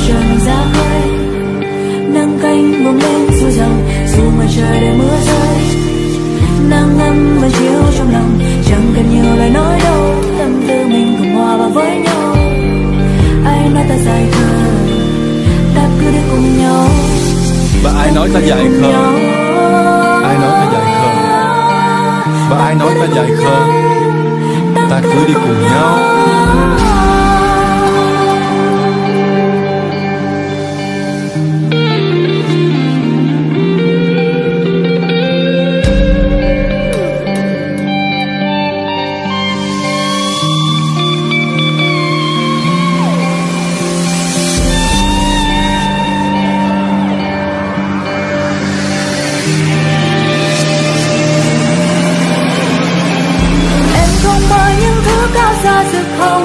ngày ra khơi nắng canh buông lên dù rằng Dù mà trời để mưa rơi, nắng ấm vẫn chiếu trong lòng, chẳng cần nhiều lời nói đâu, tâm tư mình cùng hòa vào với nhau. Ai nói ta dài khờ ta cứ đi cùng nhau. Và ai nói ta dài khờ Ai nói ta dài khờ Và ai nói ta dài khờ Ta cứ đi cùng nhau.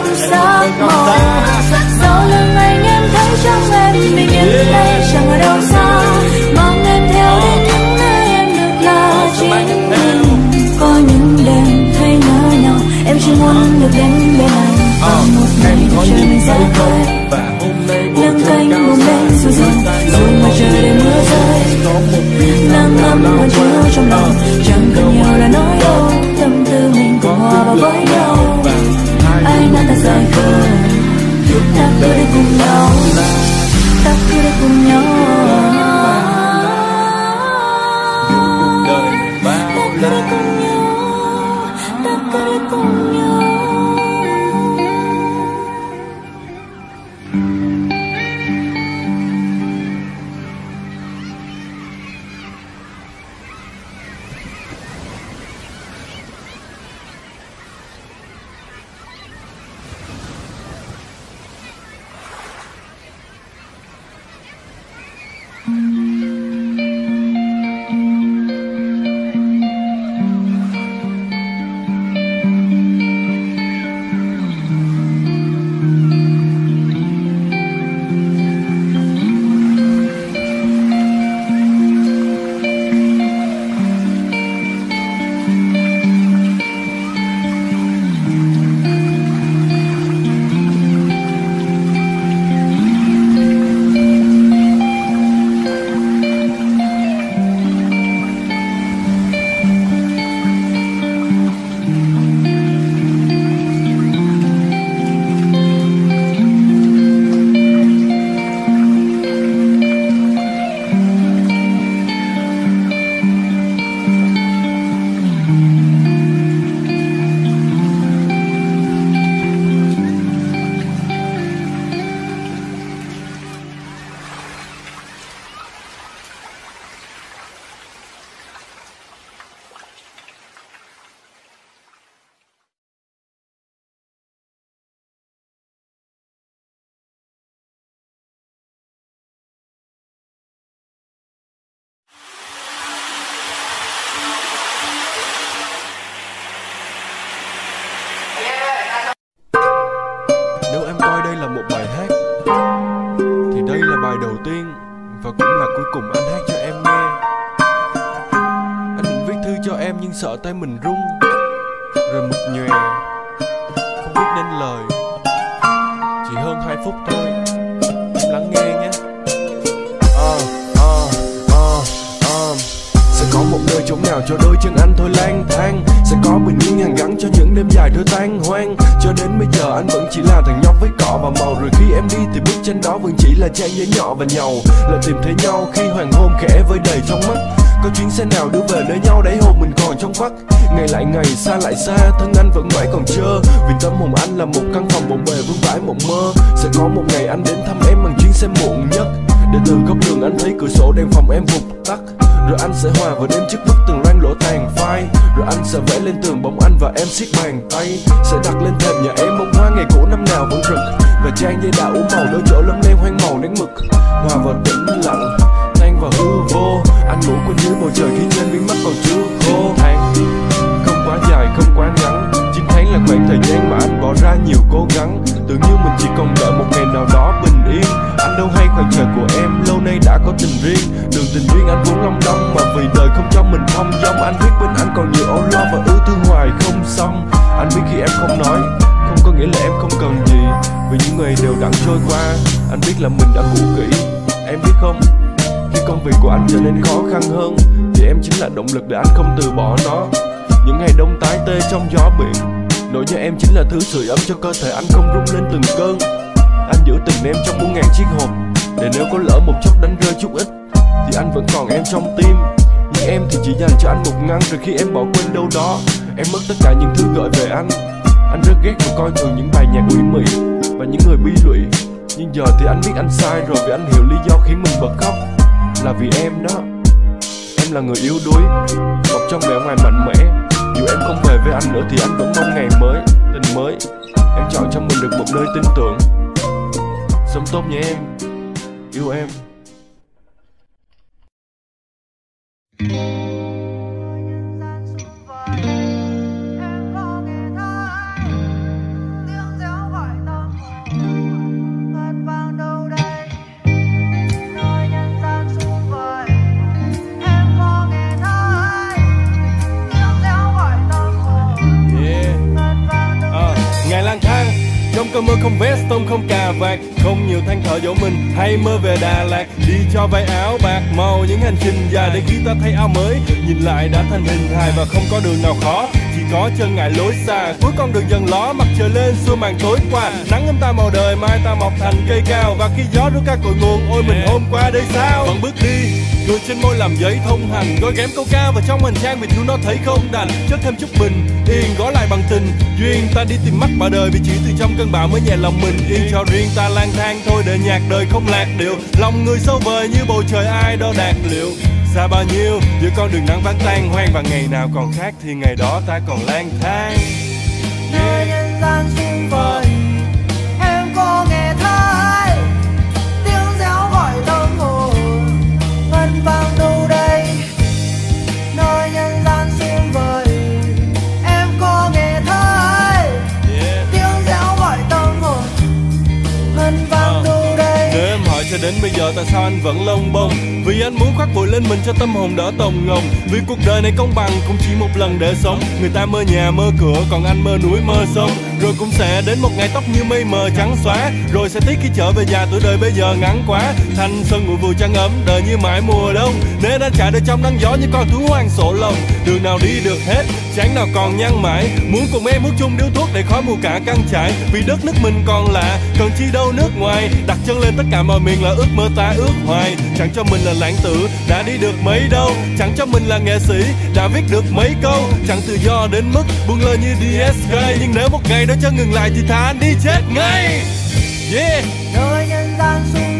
Không sắc màu sau lưng anh em thấy trong em bình yên đây chẳng ở đâu xa. Mong em theo đến những nơi em được là chính mình có những đêm thấy nhớ nhau em chỉ muốn được đến bên anh. Vào một ngày trời mình ra khơi. Và cao bùng xa, lên dù rằng dù ngoài trời đầy mưa rơi. nắng ấm vẫn chiếu trong lòng chẳng cần nhiều lời nói đâu tâm nói ta ta cứ đi cùng nhau. Ta cứ đi cùng nhau. Tay mình run thứ sưởi ấm cho cơ thể anh không rung lên từng cơn. Anh giữ tình em trong muôn ngàn chiếc hộp, để nếu có lỡ một chốc đánh rơi chút ít, thì anh vẫn còn em trong tim. Nhưng em thì chỉ dành cho anh một ngăn rồi khi em bỏ quên đâu đó, em mất tất cả những thứ gợi về anh. Anh rất ghét và coi thường những bài nhạc ủy mị và những người bi lụy. Nhưng giờ thì anh biết anh sai rồi vì anh hiểu lý do khiến mình bật khóc. Là vì em đó. Em là người yếu đuối, Bọc trong vẻ ngoài mạnh mẽ. Dù em không về với anh nữa thì anh vẫn mong ngày mới mới. Em chọn cho mình được một nơi tin tưởng. Sống tốt nhé em. Yêu em. Thở dỗ mình hay mơ về Đà Lạt. Đi cho vay áo bạc màu, những hành trình dài để khi ta thấy áo mới. Nhìn lại đã thành hình hài và không có đường nào khó có chân ngại lối xa. Cuối con đường dần ló mặt trời lên, xua màn tối qua. Nắng ấm ta màu đời, mai ta mọc thành cây cao. Và khi gió rút ca cội nguồn, ôi mình hôm qua đây sao? Vẫn bước đi cười trên môi làm giấy thông hành. Gói ghém câu ca và trong hành trang vì chúng nó thấy không đành. Chất thêm chút bình, yên gói lại bằng tình. Duyên ta đi tìm mắt bà đời, vì chỉ từ trong cơn bão mới nhẹ lòng mình. Yên cho riêng ta lang thang, thôi để nhạc đời không lạc điệu. Lòng người sâu vời như bầu trời, ai đo đạt liệu? Xa bao nhiêu giữa con đường nắng vắng tan hoang và ngày nào còn khác thì ngày đó ta còn lang thang. Đến bây giờ tại sao anh vẫn lông bông? Vì anh muốn khoác bụi lên mình cho tâm hồn đỡ tồng ngồng. Vì cuộc đời này công bằng, cũng chỉ một lần để sống. Người ta mơ nhà, mơ cửa, còn anh mơ núi, mơ sông. Rồi cũng sẽ đến một ngày tóc như mây mờ trắng xóa. Rồi sẽ tiếc khi trở về già tuổi đời bây giờ ngắn quá. Thanh xuân ngủ vùi trăng ấm, đời như mãi mùa đông. Nên anh chạy đời trong nắng gió như con thú hoang sổ lồng. Đường nào đi được hết, chán nào còn nhăn mãi. Muốn cùng em hút chung điếu thuốc để khói mù cả căng trải Vì đất nước mình còn lạ, cần chi đâu nước ngoài. Đặt chân lên tất cả mọi miền là ước mơ ta ước hoài. Chẳng cho mình là lãng tử, đã đi được mấy đâu. Chẳng cho mình là nghệ sĩ, đã viết được mấy câu. Chẳng tự do đến mức buông lời như DSK Nhưng nếu một ngày đó cho ngừng lại thì thà anh đi chết ngay. Yeah. Nơi nhân gian xung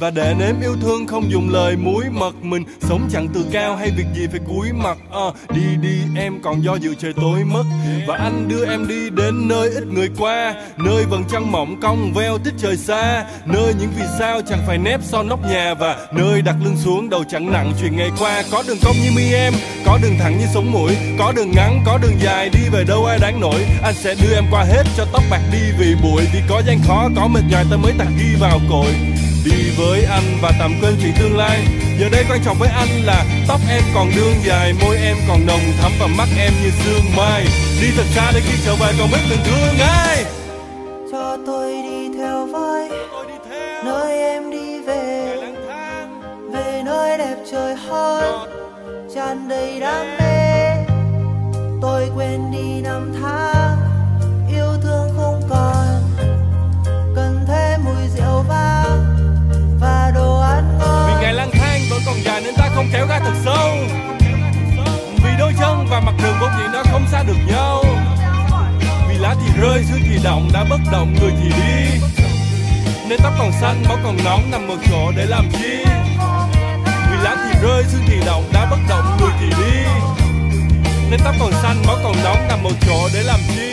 và để nếm yêu thương không dùng lời muối mật mình. Sống chẳng từ cao hay việc gì phải cúi mặt. À, đi đi em còn do dự trời tối mất. Và anh đưa em đi đến nơi ít người qua. Nơi vầng trăng mỏng cong veo tích trời xa. Nơi những vì sao chẳng phải nép sau nóc nhà. Và nơi đặt lưng xuống đầu chẳng nặng chuyện ngày qua. Có đường cong như mi em có đường thẳng như sống mũi. Có đường ngắn có đường dài đi về đâu ai đáng nổi. Anh sẽ đưa em qua hết cho tóc bạc đi vì bụi vì có gian khó có mệt nhòi ta mới tạc ghi vào cội đi với anh và tạm quên chuyện tương lai. Giờ đây quan trọng với anh là tóc em còn đương dài môi em còn nồng thắm và mắt em như sương mai. Đi thật xa để khi trở về còn biết từng thương ai cho tôi đi theo với nơi em đi về. Về nơi đẹp trời hơn tràn đầy đam mê. Tôi quên đi năm tháng. Yêu thương không còn kéo ra thật sâu. Vì đôi chân và mặt đường vốn dĩ nó không xa được nhau. Vì lá thì rơi xưa thì động đã bất động, người thì đi. Nên tóc còn xanh, máu còn nóng, nằm một chỗ để làm chi? Vì lá thì rơi xưa thì động đã bất động, người thì đi. Nên tóc còn xanh, máu còn nóng, nằm một chỗ để làm chi?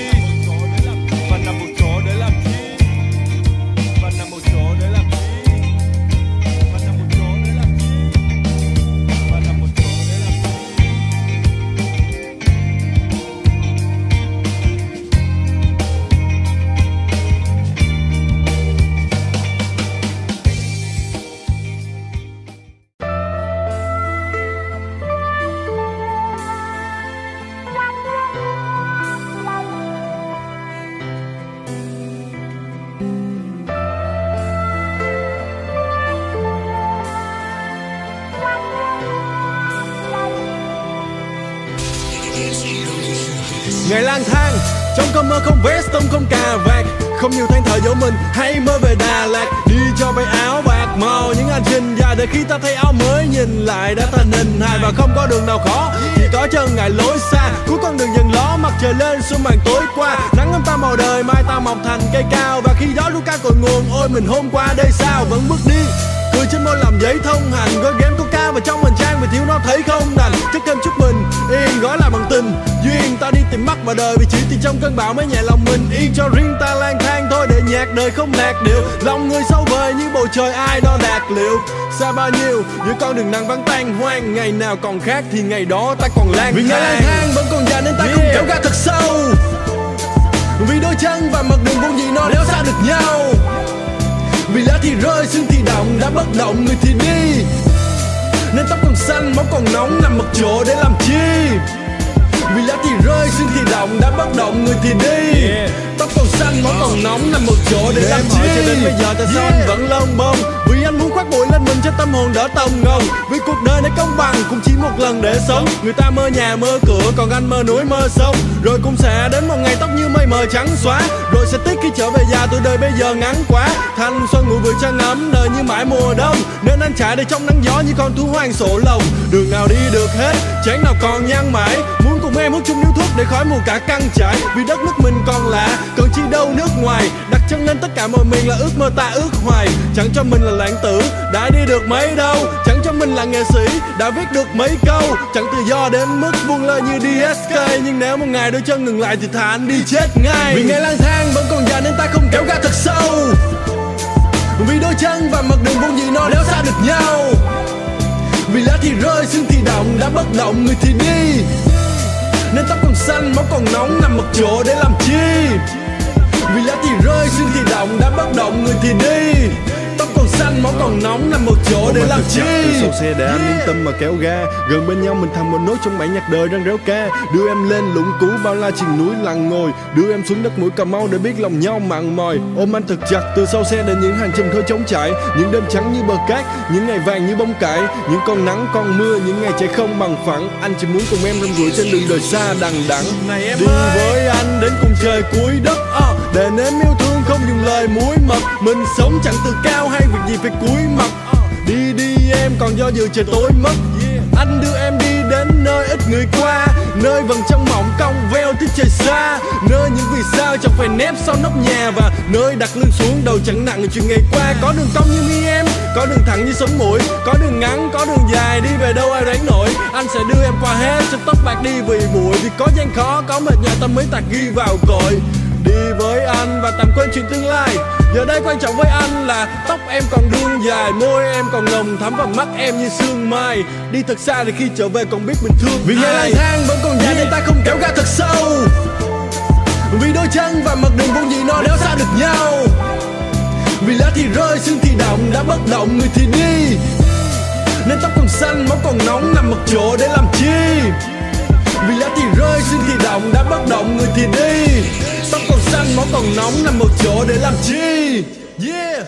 Mình hay mơ về Đà Lạt. Đi cho váy áo bạc màu những hành trình dài để khi ta thấy áo mới nhìn lại đã thành hình hài và không có đường nào khó. Chỉ có chân ngại lối xa, cuối con đường dần ló mặt trời lên xuống màn tối qua. Nắng ấm ta màu đời, mai ta mọc thành cây cao. Và khi gió lũ ca cội nguồn, ôi mình hôm qua đây sao? Vẫn bước đi cười trên môi làm giấy thông hành, gói ghém vào trong mình trang vì thiếu nó thấy không? Đành chất thêm chút mình yên gói là bằng tình. Duyên ta đi tìm mắt vào đời vì chỉ thì trong cơn bão mới nhẹ lòng mình. Yên cho riêng ta lang thang thôi để nhạc đời không lạc điệu. Lòng người sâu vời như bầu trời ai đo đạt liệu? Xa bao nhiêu những con đường nắng vắng tan hoang ngày nào còn khác thì ngày đó ta còn lang Vì ngày lang thang vẫn còn dài nên ta không kéo ga thật sâu. Vì đôi chân và mặt đường vốn dĩ nó đéo xa được nhau. Vì lá thì rơi xương thì động đã bất động người thì đi nên tóc còn xanh, máu còn nóng, nằm một chỗ để làm chi? Vì lá thì rơi xương thì động đã bất động, người thì đi tóc còn xanh máu còn nóng nằm một chỗ để làm chi? cho đến bây giờ tại sao anh vẫn lông bông? Vì anh muốn khoác bụi lên mình cho tâm hồn đỡ tông ngông vì cuộc đời này công bằng cũng chỉ một lần để sống. Người ta mơ nhà mơ cửa còn anh mơ núi mơ sông. Rồi cũng sẽ đến một ngày tóc như mây mờ trắng xóa. Rồi sẽ tiếc khi trở về già tuổi đời bây giờ ngắn quá. Thanh xuân ngủ vừa trăng ấm đời như mãi mùa đông. Nên anh chạy đây trong nắng gió như con thú hoang sổ lồng. Đường nào đi được hết chán nào còn nhang mãi. Muốn cùng em hút chung điếu thuốc để khói mù cả căn trải vì đất nước mình còn lạ cần chi đâu nước ngoài, đặt chân lên tất cả mọi miền là ước mơ ta ước hoài. Chẳng cho mình là lãng tử, đã đi được mấy đâu. Chẳng cho mình là nghệ sĩ, đã viết được mấy câu. Chẳng tự do đến mức buông lời như DSK nhưng nếu một ngày đôi chân ngừng lại thì thà anh đi chết ngay. Vì ngày lang thang vẫn còn dài nên ta không kéo ga thật sâu. Vì đôi chân và mặt đường vốn gì nó đéo xa được nhau. Vì lá thì rơi, xương thì động đã bất động người thì đi. Nên tóc còn xanh, máu còn nóng, nằm một chỗ để làm chi? Vì lá thì rơi xương thì động đã bất động người thì đi còn xanh máu còn nóng nằm một chỗ để làm chi? Sau xe để anh yên tâm mà kéo ga. Gần bên nhau mình thành một nốt trong bản nhạc đời răng réo ca. Đưa em lên lũng cú bao la chìm núi lặng ngồi. Đưa em xuống đất mũi cà mau để biết lòng nhau mặn mòi. Ôm anh thật chặt từ sau xe đến những hành trình khơi trống trải. Những đêm trắng như bờ cát Những ngày vàng như bông cải. Những con nắng con mưa Những ngày chạy không bằng phẳng. Anh chỉ muốn cùng em rong ruổi trên đường đời xa đằng đẵng. Đi với anh đến cùng trời cuối đất Ờ, Để nếm yêu thương không dùng lời muối mật Mình sống chẳng từ cao hay việc gì phải cúi mặt. Đi đi em, còn do dự trời tối mất. Anh đưa em đi đến nơi ít người qua, nơi vầng trăng mỏng cong veo tới trời xa. Nơi những vì sao chẳng phải nép sau nóc nhà và nơi đặt lưng xuống đầu chẳng nặng chuyện ngày qua. Có đường cong như mi em, có đường thẳng như sống mũi, có đường ngắn, có đường dài, đi về đâu ai đoán nổi. Anh sẽ đưa em qua hết trong tóc bạc đi vì bụi vì có gian khó, có mệt nhọc, tâm mới tạc ghi vào cội với anh và tạm quên chuyện tương lai. Giờ đây quan trọng với anh là tóc em còn đương dài môi em còn nồng thắm và mắt em như sương mai. Đi thật xa thì khi trở về còn biết mình thương vì ngày lang thang vẫn còn dài nên ta không kéo ga thật sâu. Vì đôi chân và mặt đường vốn gì nó đéo xa được nhau. Vì lá thì rơi xương thì động đã bất động người thì đi. Nên tóc còn xanh máu còn nóng nằm một chỗ để làm chi vì lá thì rơi xin thì động đã bất động người thì đi. Tóc còn xanh máu còn nóng nằm một chỗ để làm chi? Yeah,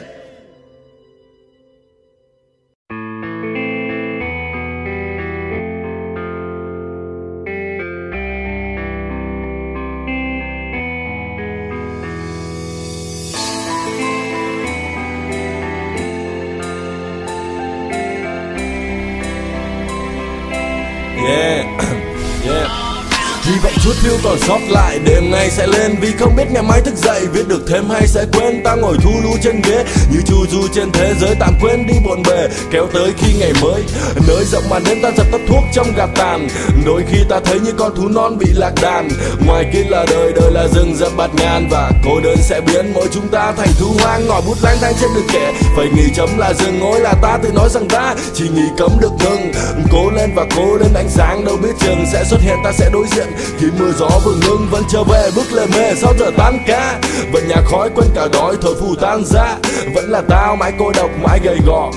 còn sót lại Đêm ngày sẽ lên. Vì không biết ngày mai thức dậy Viết được thêm hay sẽ quên. Ta ngồi thu lu trên ghế Như chu du trên thế giới tạm quên. Đi bộn bề Kéo tới khi ngày mới. Nơi rộng mà đến ta giật tắt thuốc trong gạt tàn. Đôi khi ta thấy như con thú non bị lạc đàn. Ngoài kia là đời, đời là rừng rậm bạt ngàn. Và cô đơn sẽ biến mỗi chúng ta thành thú hoang. Ngòi bút lang thang trên đường kẻ Phải nghỉ chấm là dừng ngồi là ta tự nói rằng ta Chỉ nghỉ cấm được ngừng. Cố lên và cố lên ánh sáng đâu biết chừng sẽ xuất hiện ta sẽ đối diện. Khi mưa gió vừa ngưng vẫn trở về, bước lề mề sau giờ tan ca? Vẫn nhà khói quên cả đói thổi phù tan ra vẫn là tao, mãi cô độc, mãi gầy gò.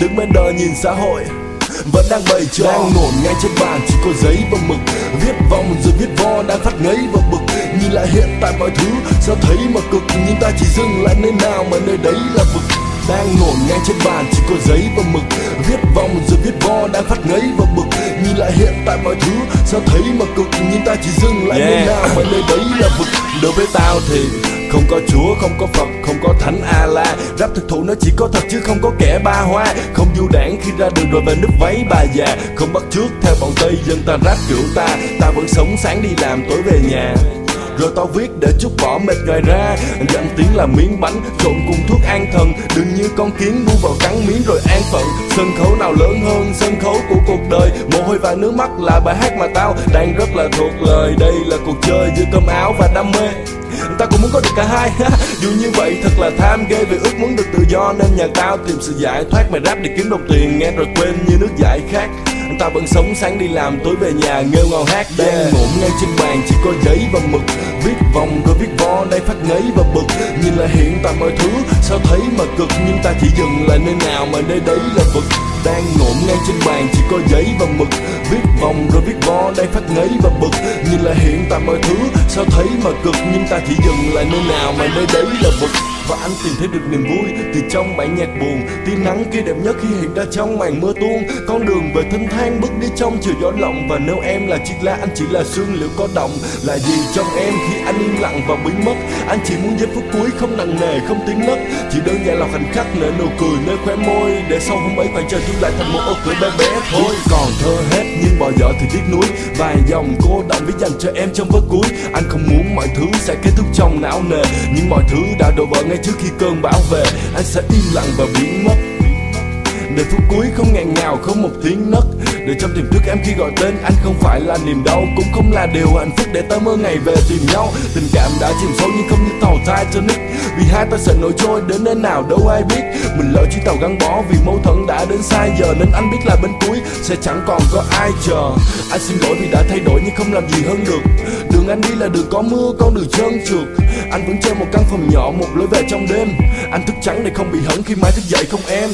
Đứng bên đời nhìn xã hội, vẫn đang bày trò. Đang ngổn ngay trên bàn, chỉ có giấy và mực. Viết vòng rồi viết vo, đang phát ngấy và bực. Nhìn lại hiện tại mọi thứ, sao thấy mà cực? Nhưng ta chỉ dừng lại nơi nào mà nơi đấy là vực đang ngổn ngang trên bàn chỉ có giấy và mực. Viết vòng rồi viết vo đang phát ngấy và bực. Nhìn lại hiện tại mọi thứ sao thấy mà cực? Nhưng ta chỉ dừng lại nơi nào mà nơi đấy là vực. Đối với tao thì không có chúa, không có Phật, không có thánh A-la. Rap thực thụ nó chỉ có thật chứ không có kẻ ba hoa. Không du đảng khi ra đường rồi về nước váy bà già. Không bắt trước theo bọn Tây dân ta rap kiểu ta. Ta vẫn sống sáng đi làm tối về nhà rồi tao viết để chút bỏ mệt ngoài ra. Danh tiếng là miếng bánh, trộn cùng thuốc an thần. Đừng như con kiến bu vào cắn miếng rồi an phận. Sân khấu nào lớn hơn sân khấu của cuộc đời? Mồ hôi và nước mắt là bài hát mà tao đang rất là thuộc lời. Đây là cuộc chơi giữa cơm áo và đam mê. Ta cũng muốn có được cả hai. Dù như vậy, thật là tham ghê vì ước muốn được tự do. Nên nhà tao tìm sự giải thoát. Mày rap để kiếm đồng tiền, nghe rồi quên như nước giải khát ta vẫn sống sáng đi làm tối về nhà nghêu ngào hát đang ngổn ngay trên bàn chỉ có giấy và mực. Viết vòng rồi viết vo đây phát ngấy và bực. Nhìn lại hiện tại mọi thứ sao thấy mà cực? Nhưng ta chỉ dừng lại nơi nào mà nơi đấy là vực. Đang ngổn ngay trên bàn chỉ có giấy và mực. Viết vòng rồi viết vo đây phát ngấy và bực. Nhìn lại hiện tại mọi thứ sao thấy mà cực? Nhưng ta chỉ dừng lại nơi nào mà nơi đấy là vực và anh tìm thấy được niềm vui từ trong bản nhạc buồn. Tia nắng kia đẹp nhất khi hiện ra trong màn mưa tuôn. Con đường về thênh thang bước đi trong chiều gió lộng. Và nếu em là chiếc lá, anh chỉ là sương liệu có động là gì trong em khi anh im lặng và biến mất? Anh chỉ muốn giây phút cuối không nặng nề, không tiếng nấc. Chỉ đơn giản là khoảnh khắc nở nụ cười nơi khóe môi. Để sau hôm ấy khoảng trời thu lại thành một ô cửa bé bé thôi. Còn thơ hết nhưng bỏ dở thì tiếc núi. vài dòng cô đọng viết dành cho em trong vớt cuối. Anh không muốn mọi thứ sẽ kết thúc trong não nề. Nhưng mọi thứ đã đổ vỡ ngay trước khi cơn bão về, anh sẽ im lặng và biến mất. Để phút cuối không ngàn ngào, không một tiếng nấc. Để trong tiềm thức em khi gọi tên, anh không phải là niềm đau, cũng không là điều hạnh phúc để ta mơ ngày về tìm nhau. Tình cảm đã chìm sâu nhưng không như tàu Titanic vì hai ta sẽ nổi trôi, đến nơi nào đâu ai biết. Mình lỡ chuyến tàu gắn bó vì mâu thuẫn đã đến sai giờ, nên anh biết là bên cuối sẽ chẳng còn có ai chờ. Anh xin lỗi vì đã thay đổi nhưng không làm gì hơn được đường anh đi là đường có mưa, con đường trơn trượt. Anh vẫn chơi một căn phòng nhỏ, một lối về trong đêm. Anh thức trắng để không bị hấn khi mai thức dậy không em.